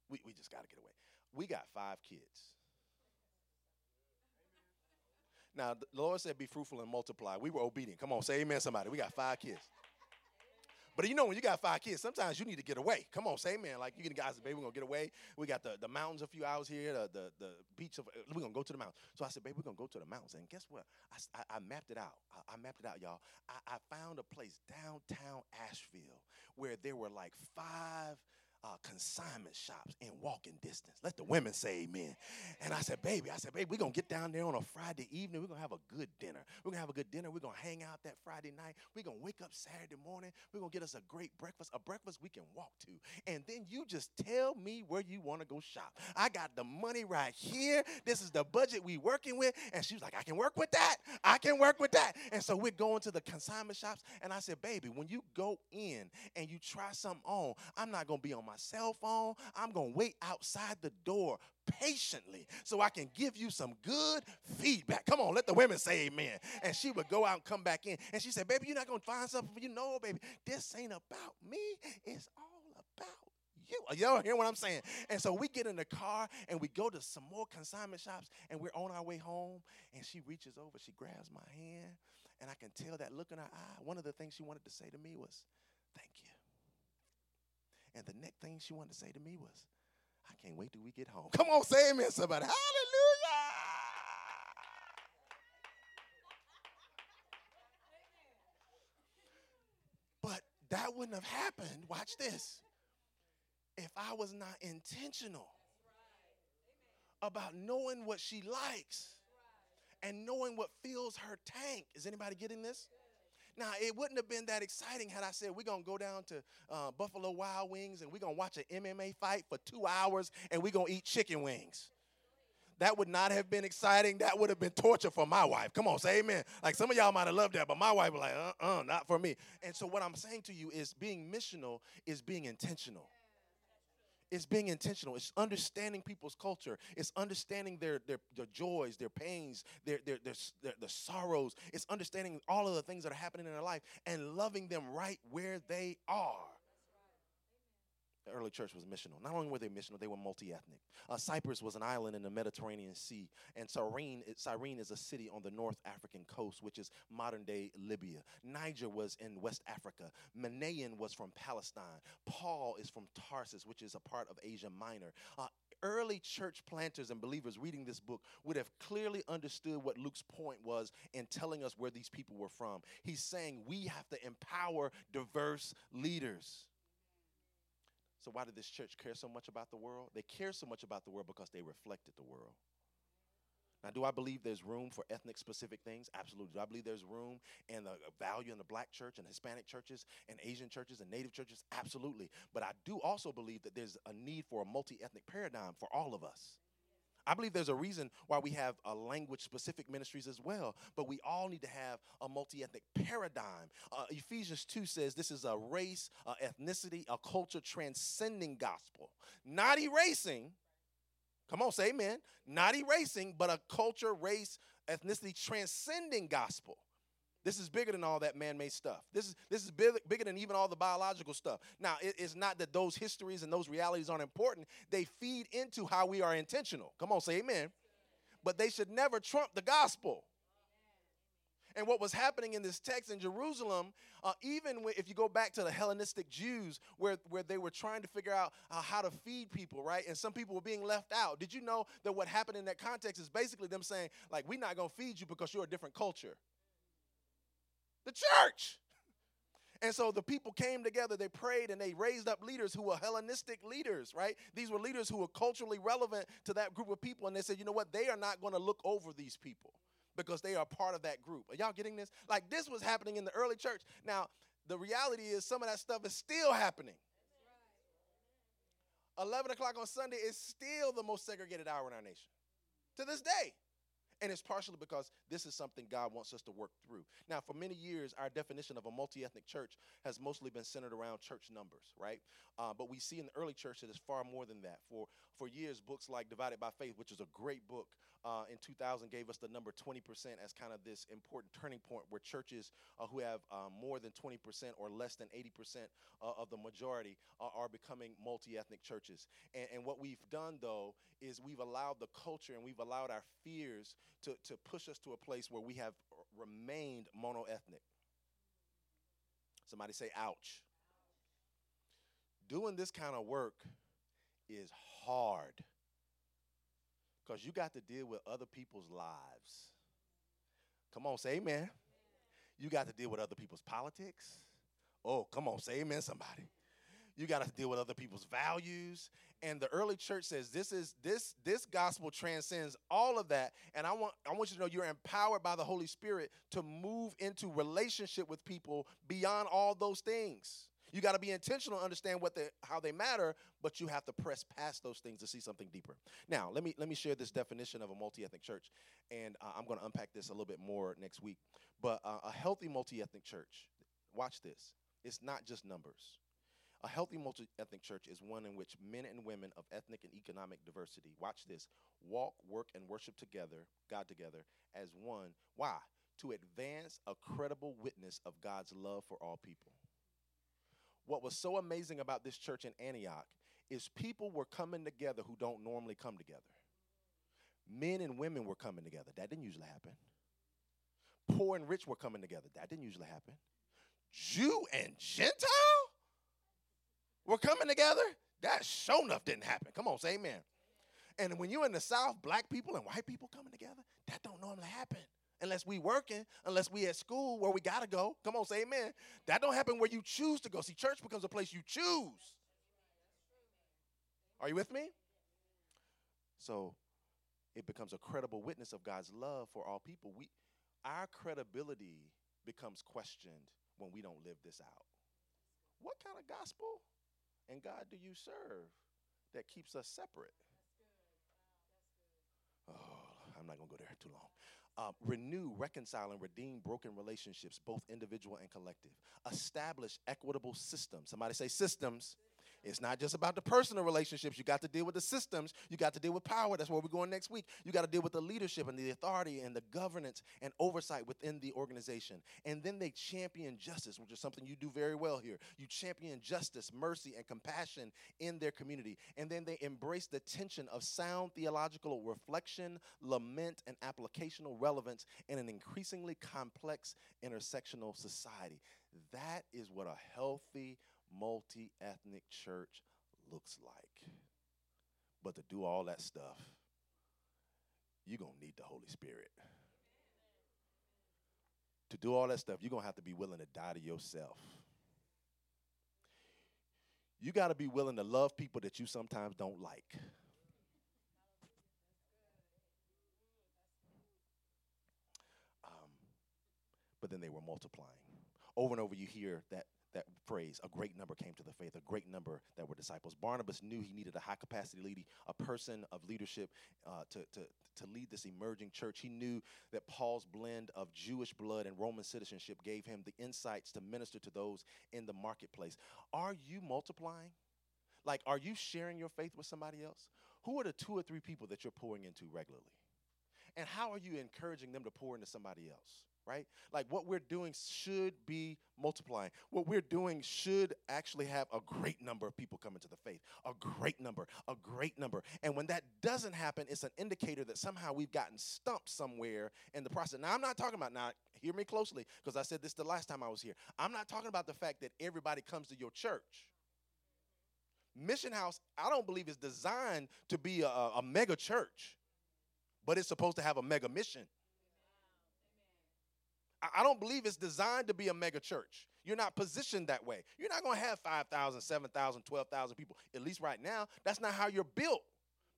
We, we just got to get away. We got five kids. Now, the Lord said, be fruitful and multiply. We were obedient. Come on, say amen, somebody. We got five kids. But you know, when you got five kids, sometimes you need to get away. Come on, say amen. Like you get guys, baby, we're gonna get away. We got the, the mountains a few hours here, the, the, the beach. Of, we're gonna go to the mountains. So I said, baby, we're gonna go to the mountains. And guess what? I, I, I mapped it out. I, I, mapped it out, y'all. I, I found a place downtown Asheville where there were like five uh, consignment shops in walking distance. Let the women say amen. And I said, baby, I said, baby, we're going to get down there on a Friday evening. We're going to have a good dinner. We're going to have a good dinner. We're going to hang out that Friday night. We're going to wake up Saturday morning. We're going to get us a great breakfast, a breakfast we can walk to. And then you just tell me where you want to go shop. I got the money right here. This is the budget we working with. And she was like, I can work with that. I can work with that. And so we're going to the consignment shops. And I said, baby, when you go in and you try something on, I'm not going to be on my cell phone. I'm going to wait outside the door patiently so I can give you some good feedback. Come on, let the women say amen. And she would go out and come back in. And she said, Baby, you're not going to find something for you. No, baby, this ain't about me. It's all about you. Y'all hear what I'm saying? And so we get in the car and we go to some more consignment shops and we're on our way home. And she reaches over, she grabs my hand, and I can tell that look in her eye. One of the things she wanted to say to me was, Thank you. And the next thing she wanted to say to me was, I can't wait till we get home. Come on, say amen, somebody. Hallelujah. But that wouldn't have happened. Watch this. If I was not intentional about knowing what she likes and knowing what fills her tank. Is anybody getting this? Now, it wouldn't have been that exciting had I said, we're going to go down to uh, Buffalo Wild Wings and we're going to watch an MMA fight for two hours and we're going to eat chicken wings. That would not have been exciting. That would have been torture for my wife. Come on, say amen. Like some of y'all might have loved that, but my wife was like, uh uh, not for me. And so, what I'm saying to you is being missional is being intentional it's being intentional. It's understanding people's culture. It's understanding their their, their joys, their pains, their, their, their, their, their sorrows. It's understanding all of the things that are happening in their life and loving them right where they are. The early church was missional. Not only were they missional, they were multi ethnic. Uh, Cyprus was an island in the Mediterranean Sea, and Cyrene, Cyrene is a city on the North African coast, which is modern day Libya. Niger was in West Africa. Manaen was from Palestine. Paul is from Tarsus, which is a part of Asia Minor. Uh, early church planters and believers reading this book would have clearly understood what Luke's point was in telling us where these people were from. He's saying we have to empower diverse leaders. So, why did this church care so much about the world? They care so much about the world because they reflected the world. Now, do I believe there's room for ethnic specific things? Absolutely. Do I believe there's room and the value in the black church and Hispanic churches and Asian churches and Native churches? Absolutely. But I do also believe that there's a need for a multi ethnic paradigm for all of us. I believe there's a reason why we have a language specific ministries as well, but we all need to have a multi ethnic paradigm. Uh, Ephesians 2 says this is a race, a ethnicity, a culture transcending gospel, not erasing. Come on, say amen. Not erasing, but a culture, race, ethnicity transcending gospel. This is bigger than all that man-made stuff. This is this is big, bigger than even all the biological stuff. Now, it, it's not that those histories and those realities aren't important. They feed into how we are intentional. Come on, say amen. But they should never trump the gospel. And what was happening in this text in Jerusalem, uh, even when, if you go back to the Hellenistic Jews, where, where they were trying to figure out uh, how to feed people, right? And some people were being left out. Did you know that what happened in that context is basically them saying, like, we're not going to feed you because you're a different culture? The church. And so the people came together, they prayed, and they raised up leaders who were Hellenistic leaders, right? These were leaders who were culturally relevant to that group of people. And they said, you know what? They are not going to look over these people because they are part of that group. Are y'all getting this? Like this was happening in the early church. Now, the reality is some of that stuff is still happening. 11 o'clock on Sunday is still the most segregated hour in our nation to this day. And it's partially because this is something God wants us to work through. Now, for many years, our definition of a multi ethnic church has mostly been centered around church numbers, right? Uh, but we see in the early church that it's far more than that. For, for years, books like Divided by Faith, which is a great book, uh, in 2000 gave us the number 20% as kind of this important turning point where churches uh, who have um, more than 20% or less than 80% uh, of the majority are becoming multi ethnic churches. And, and what we've done, though, is we've allowed the culture and we've allowed our fears to, to push us to a place where we have remained mono ethnic. Somebody say, ouch. Doing this kind of work is hard because you got to deal with other people's lives. Come on, say amen. You got to deal with other people's politics. Oh, come on, say amen, somebody. You got to deal with other people's values. And the early church says this is this this gospel transcends all of that. And I want I want you to know you're empowered by the Holy Spirit to move into relationship with people beyond all those things. You got to be intentional, understand what they, how they matter, but you have to press past those things to see something deeper. Now, let me let me share this definition of a multi-ethnic church, and uh, I'm going to unpack this a little bit more next week. But uh, a healthy multi-ethnic church, watch this. It's not just numbers. A healthy multi-ethnic church is one in which men and women of ethnic and economic diversity, watch this, walk, work, and worship together, God together, as one. Why? To advance a credible witness of God's love for all people what was so amazing about this church in Antioch is people were coming together who don't normally come together. Men and women were coming together. That didn't usually happen. Poor and rich were coming together. That didn't usually happen. Jew and Gentile were coming together. That show enough didn't happen. Come on, say amen. And when you're in the South, black people and white people coming together, that don't normally happen unless we working, unless we at school where we gotta go. Come on, say amen. That don't happen where you choose to go. See, church becomes a place you choose. Are you with me? So it becomes a credible witness of God's love for all people. We our credibility becomes questioned when we don't live this out. What kind of gospel and God do you serve that keeps us separate? Oh, I'm not to go there too long uh, renew, reconcile, and redeem broken relationships, both individual and collective. Establish equitable systems. Somebody say systems. It's not just about the personal relationships. You got to deal with the systems. You got to deal with power. That's where we're going next week. You got to deal with the leadership and the authority and the governance and oversight within the organization. And then they champion justice, which is something you do very well here. You champion justice, mercy, and compassion in their community. And then they embrace the tension of sound theological reflection, lament, and applicational relevance in an increasingly complex intersectional society. That is what a healthy, multi ethnic church looks like. But to do all that stuff, you're going to need the Holy Spirit. To do all that stuff, you're going to have to be willing to die to yourself. You got to be willing to love people that you sometimes don't like. Um, but then they were multiplying. Over and over, you hear that that phrase, a great number came to the faith, a great number that were disciples. Barnabas knew he needed a high capacity leader, a person of leadership uh, to, to, to lead this emerging church. He knew that Paul's blend of Jewish blood and Roman citizenship gave him the insights to minister to those in the marketplace. Are you multiplying? Like, are you sharing your faith with somebody else? Who are the two or three people that you're pouring into regularly? And how are you encouraging them to pour into somebody else? Right? Like what we're doing should be multiplying. What we're doing should actually have a great number of people coming to the faith. A great number, a great number. And when that doesn't happen, it's an indicator that somehow we've gotten stumped somewhere in the process. Now, I'm not talking about, now, hear me closely, because I said this the last time I was here. I'm not talking about the fact that everybody comes to your church. Mission House, I don't believe is designed to be a, a mega church, but it's supposed to have a mega mission. I don't believe it's designed to be a mega church. You're not positioned that way. You're not going to have 5,000, 7,000, 12,000 people, at least right now. That's not how you're built.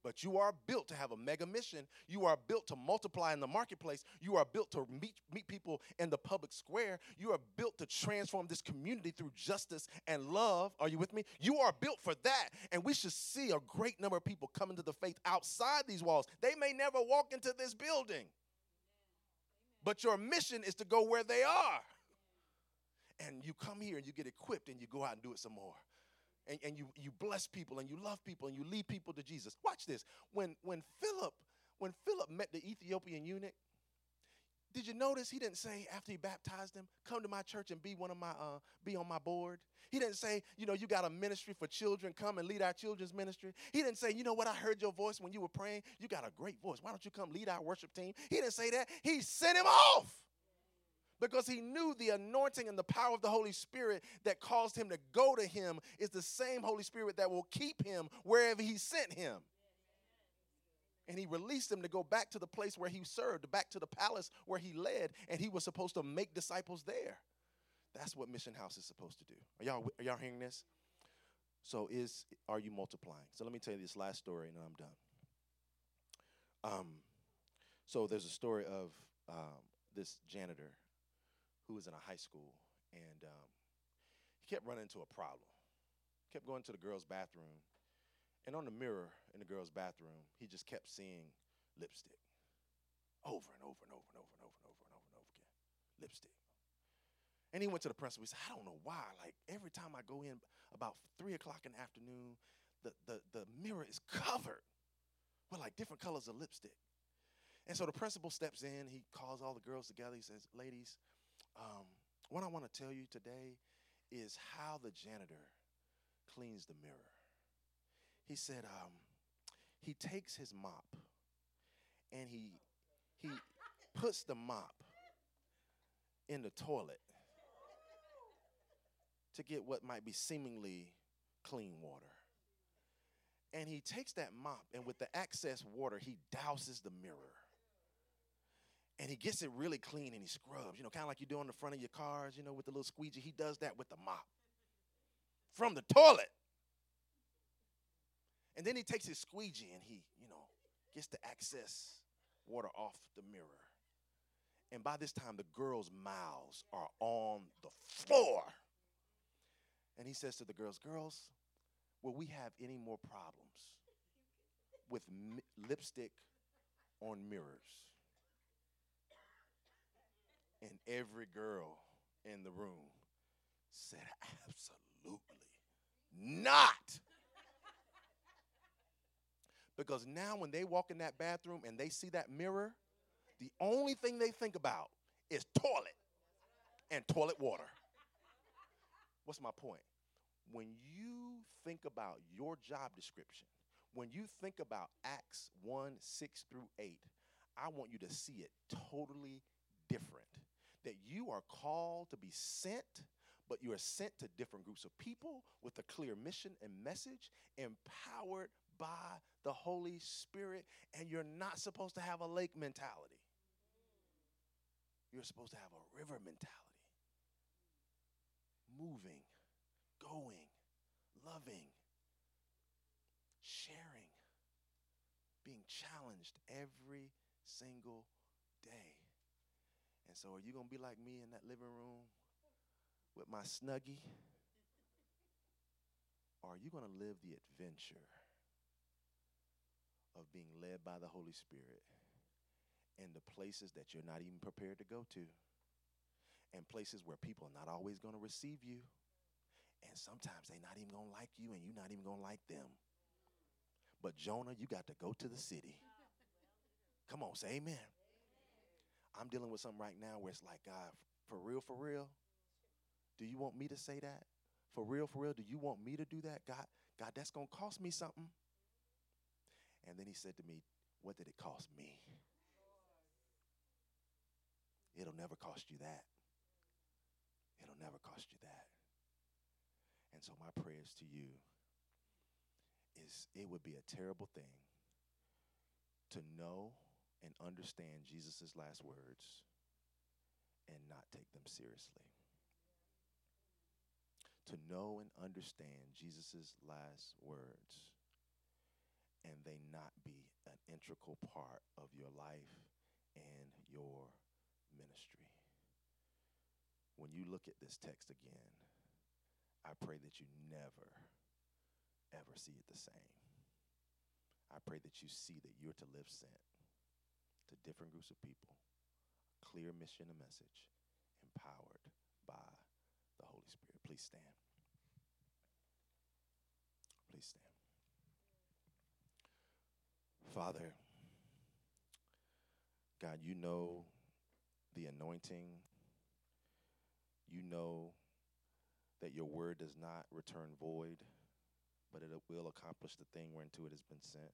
But you are built to have a mega mission. You are built to multiply in the marketplace. You are built to meet, meet people in the public square. You are built to transform this community through justice and love. Are you with me? You are built for that. And we should see a great number of people coming to the faith outside these walls. They may never walk into this building. But your mission is to go where they are. And you come here and you get equipped and you go out and do it some more. And, and you, you bless people and you love people and you lead people to Jesus. Watch this. When, when Philip when Philip met the Ethiopian eunuch, did you notice he didn't say after he baptized him, come to my church and be one of my uh, be on my board? He didn't say, you know, you got a ministry for children, come and lead our children's ministry. He didn't say, you know what, I heard your voice when you were praying. You got a great voice. Why don't you come lead our worship team? He didn't say that. He sent him off because he knew the anointing and the power of the Holy Spirit that caused him to go to him is the same Holy Spirit that will keep him wherever he sent him and he released him to go back to the place where he served, back to the palace where he led, and he was supposed to make disciples there. That's what Mission House is supposed to do. Are y'all, are y'all hearing this? So is are you multiplying? So let me tell you this last story, and I'm done. Um, so there's a story of um, this janitor who was in a high school, and um, he kept running into a problem. Kept going to the girls' bathroom, and on the mirror in the girl's bathroom, he just kept seeing lipstick over and over and over and over and over and over and over and over again. Lipstick. And he went to the principal. He said, I don't know why. Like every time I go in about three o'clock in the afternoon, the, the, the mirror is covered with like different colors of lipstick. And so the principal steps in. He calls all the girls together. He says, Ladies, um, what I want to tell you today is how the janitor cleans the mirror he said um, he takes his mop and he he puts the mop in the toilet to get what might be seemingly clean water. And he takes that mop and with the excess water, he douses the mirror. And he gets it really clean and he scrubs, you know, kind of like you do on the front of your cars, you know, with the little squeegee. He does that with the mop from the toilet. And then he takes his squeegee and he, you know, gets the excess water off the mirror. And by this time, the girls' mouths are on the floor. And he says to the girls, Girls, will we have any more problems with mi- lipstick on mirrors? And every girl in the room said, Absolutely not. Because now, when they walk in that bathroom and they see that mirror, the only thing they think about is toilet and toilet water. What's my point? When you think about your job description, when you think about Acts 1 6 through 8, I want you to see it totally different. That you are called to be sent, but you are sent to different groups of people with a clear mission and message, empowered by the Holy Spirit, and you're not supposed to have a lake mentality. You're supposed to have a river mentality. Moving, going, loving, sharing, being challenged every single day. And so, are you going to be like me in that living room with my snuggie? Or are you going to live the adventure? Of being led by the Holy Spirit in the places that you're not even prepared to go to, and places where people are not always going to receive you, and sometimes they're not even going to like you, and you're not even going to like them. But Jonah, you got to go to the city. Come on, say amen. I'm dealing with something right now where it's like, God, for real, for real, do you want me to say that? For real, for real, do you want me to do that? God, God, that's going to cost me something. And then he said to me, What did it cost me? It'll never cost you that. It'll never cost you that. And so, my prayers to you is it would be a terrible thing to know and understand Jesus' last words and not take them seriously. To know and understand Jesus' last words and they not be an integral part of your life and your ministry. When you look at this text again, I pray that you never, ever see it the same. I pray that you see that you're to live sent to different groups of people, clear mission and message, empowered by the Holy Spirit. Please stand. Please stand. Father, God, you know the anointing. You know that your word does not return void, but it will accomplish the thing whereunto it has been sent.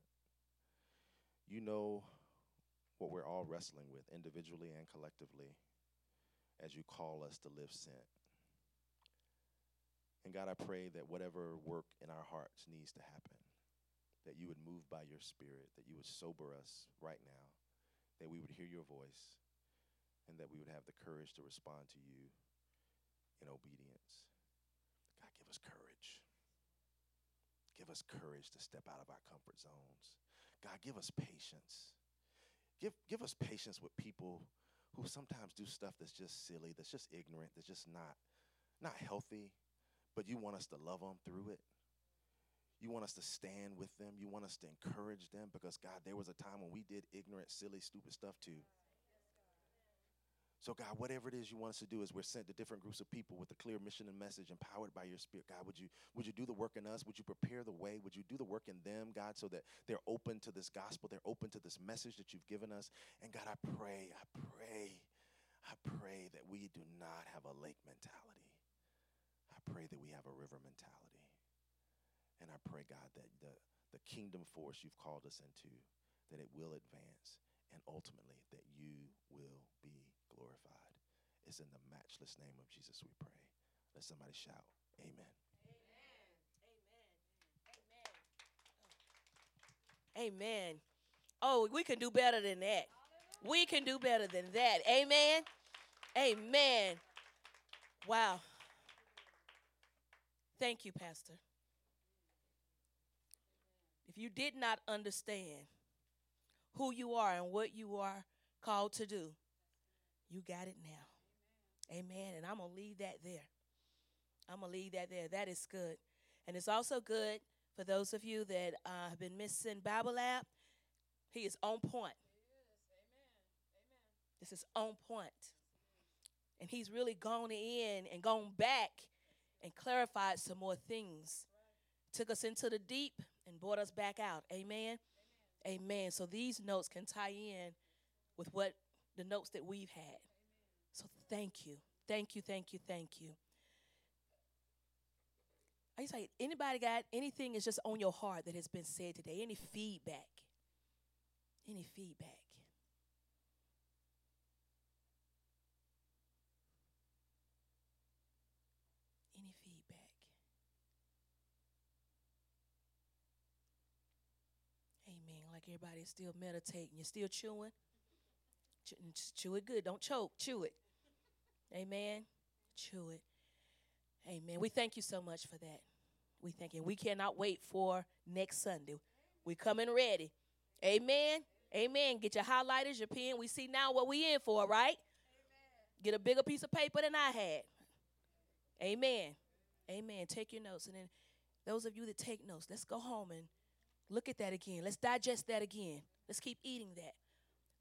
You know what we're all wrestling with, individually and collectively, as you call us to live sent. And God, I pray that whatever work in our hearts needs to happen, that you would move by your spirit, that you would sober us right now, that we would hear your voice, and that we would have the courage to respond to you in obedience. God, give us courage. Give us courage to step out of our comfort zones. God, give us patience. Give, give us patience with people who sometimes do stuff that's just silly, that's just ignorant, that's just not, not healthy, but you want us to love them through it. You want us to stand with them. You want us to encourage them because, God, there was a time when we did ignorant, silly, stupid stuff too. So, God, whatever it is you want us to do, as we're sent to different groups of people with a clear mission and message, empowered by your Spirit, God, would you would you do the work in us? Would you prepare the way? Would you do the work in them, God, so that they're open to this gospel, they're open to this message that you've given us? And God, I pray, I pray, I pray that we do not have a lake mentality. I pray that we have a river mentality. And I pray, God, that the, the kingdom force you've called us into, that it will advance, and ultimately that you will be glorified. It's in the matchless name of Jesus we pray. Let somebody shout, Amen. Amen. Amen. Amen. Amen. Oh, we can do better than that. We can do better than that. Amen. Amen. Wow. Thank you, Pastor. You did not understand who you are and what you are called to do, you got it now. Amen. And I'm going to leave that there. I'm going to leave that there. That is good. And it's also good for those of you that uh, have been missing Bible Lab. He is on point. This is on point. And he's really gone in and gone back and clarified some more things. Took us into the deep and brought us back out. Amen. Amen. Amen. So these notes can tie in with what the notes that we've had. So thank you. Thank you, thank you, thank you. I just say, anybody got anything is just on your heart that has been said today? Any feedback? Any feedback? Any feedback? Amen. Like everybody's still meditating. You're still chewing? Chew it good. Don't choke. Chew it. Amen. Chew it. Amen. We thank you so much for that. We thank you. We cannot wait for next Sunday. We coming ready. Amen. Amen. Get your highlighters, your pen. We see now what we in for, right? Amen. Get a bigger piece of paper than I had. Amen. Amen. Take your notes. And then those of you that take notes, let's go home and look at that again. Let's digest that again. Let's keep eating that.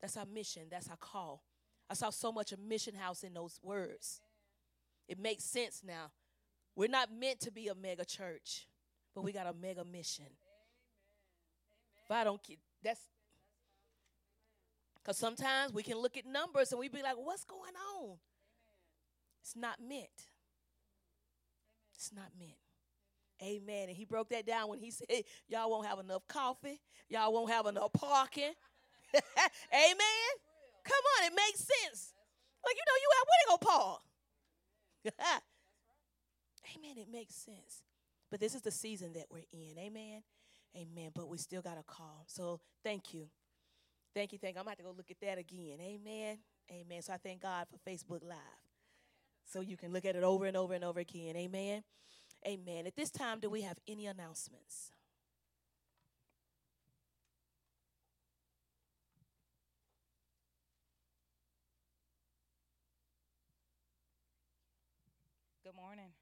That's our mission. That's our call. I saw so much of Mission House in those words. It makes sense now. We're not meant to be a mega church, but we got a mega mission. If I don't keep that's because sometimes we can look at numbers and we be like, what's going on? It's not meant. It's not meant. Amen. And he broke that down when he said, Y'all won't have enough coffee, y'all won't have enough parking. Amen. Come on, it makes sense. Like you know, you at where they go Paul. Amen. It makes sense. But this is the season that we're in. Amen. Amen. But we still got a call. So thank you. Thank you. Thank you. I'm going to have to go look at that again. Amen. Amen. So I thank God for Facebook Live. So you can look at it over and over and over again. Amen. Amen. At this time, do we have any announcements? Good morning.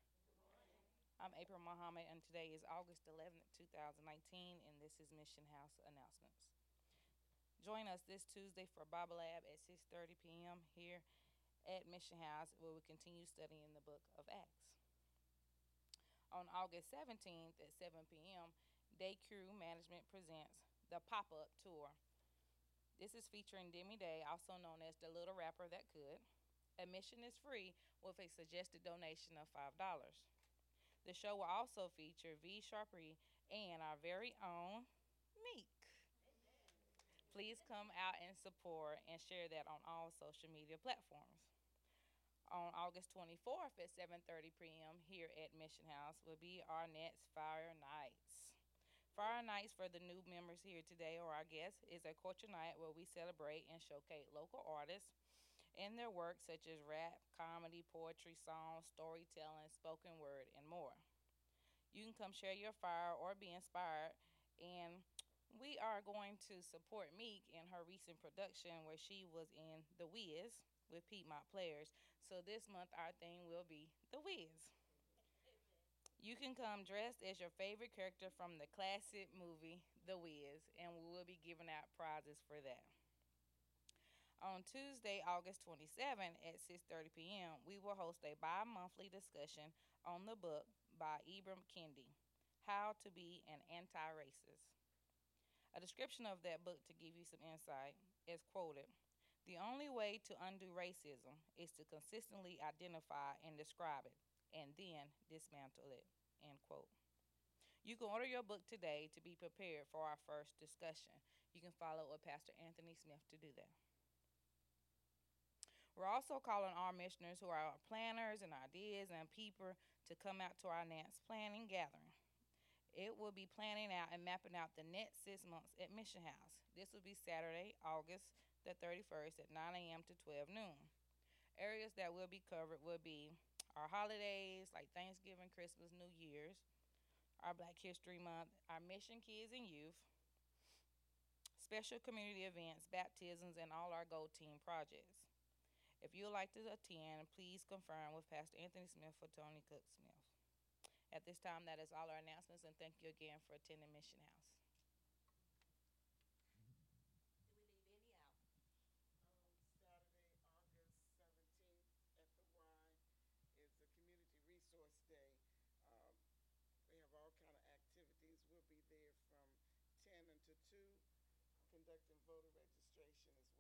I'm April Muhammad, and today is August 11th, 2019, and this is Mission House announcements. Join us this Tuesday for Bible Lab at 6:30 p.m. here at Mission House, where we continue studying the book of Acts. On August 17th at 7 p.m., Day Crew Management presents the Pop-Up Tour. This is featuring Demi Day, also known as the Little Rapper That Could. Admission is free with a suggested donation of $5. The show will also feature V Sharpie and our very own Meek. Please come out and support and share that on all social media platforms. On August 24th at 7:30 p.m. here at Mission House will be our next Fire Nights. Fire Nights for the new members here today or our guests is a culture night where we celebrate and showcase local artists and their work such as rap, comedy, poetry, song, storytelling, spoken word, and more. You can come share your fire or be inspired and we are going to support Meek in her recent production where she was in The Wiz with Piedmont Players. So this month our theme will be The Wiz. You can come dressed as your favorite character from the classic movie The Wiz, and we will be giving out prizes for that. On Tuesday, August 27 at 6:30 p.m., we will host a bi-monthly discussion on the book by Ibram Kendi, How to Be an Anti-Racist. A description of that book to give you some insight is quoted The only way to undo racism is to consistently identify and describe it, and then dismantle it. End quote. You can order your book today to be prepared for our first discussion. You can follow with Pastor Anthony Smith to do that. We're also calling our missioners who are our planners and ideas and people to come out to our next planning gathering. It will be planning out and mapping out the next six months at Mission House. This will be Saturday, August the 31st at 9 a.m. to 12 noon. Areas that will be covered will be our holidays like Thanksgiving, Christmas, New Year's, our Black History Month, our mission kids and youth, special community events, baptisms, and all our Gold Team projects. If you would like to attend, please confirm with Pastor Anthony Smith for Tony Cook Smith. At this time, that is all our announcements, and thank you again for attending Mission House. Saturday, August seventeenth at the Y is the Community Resource Day. Um, we have all kind of activities. We'll be there from ten until two, conducting voter registration. So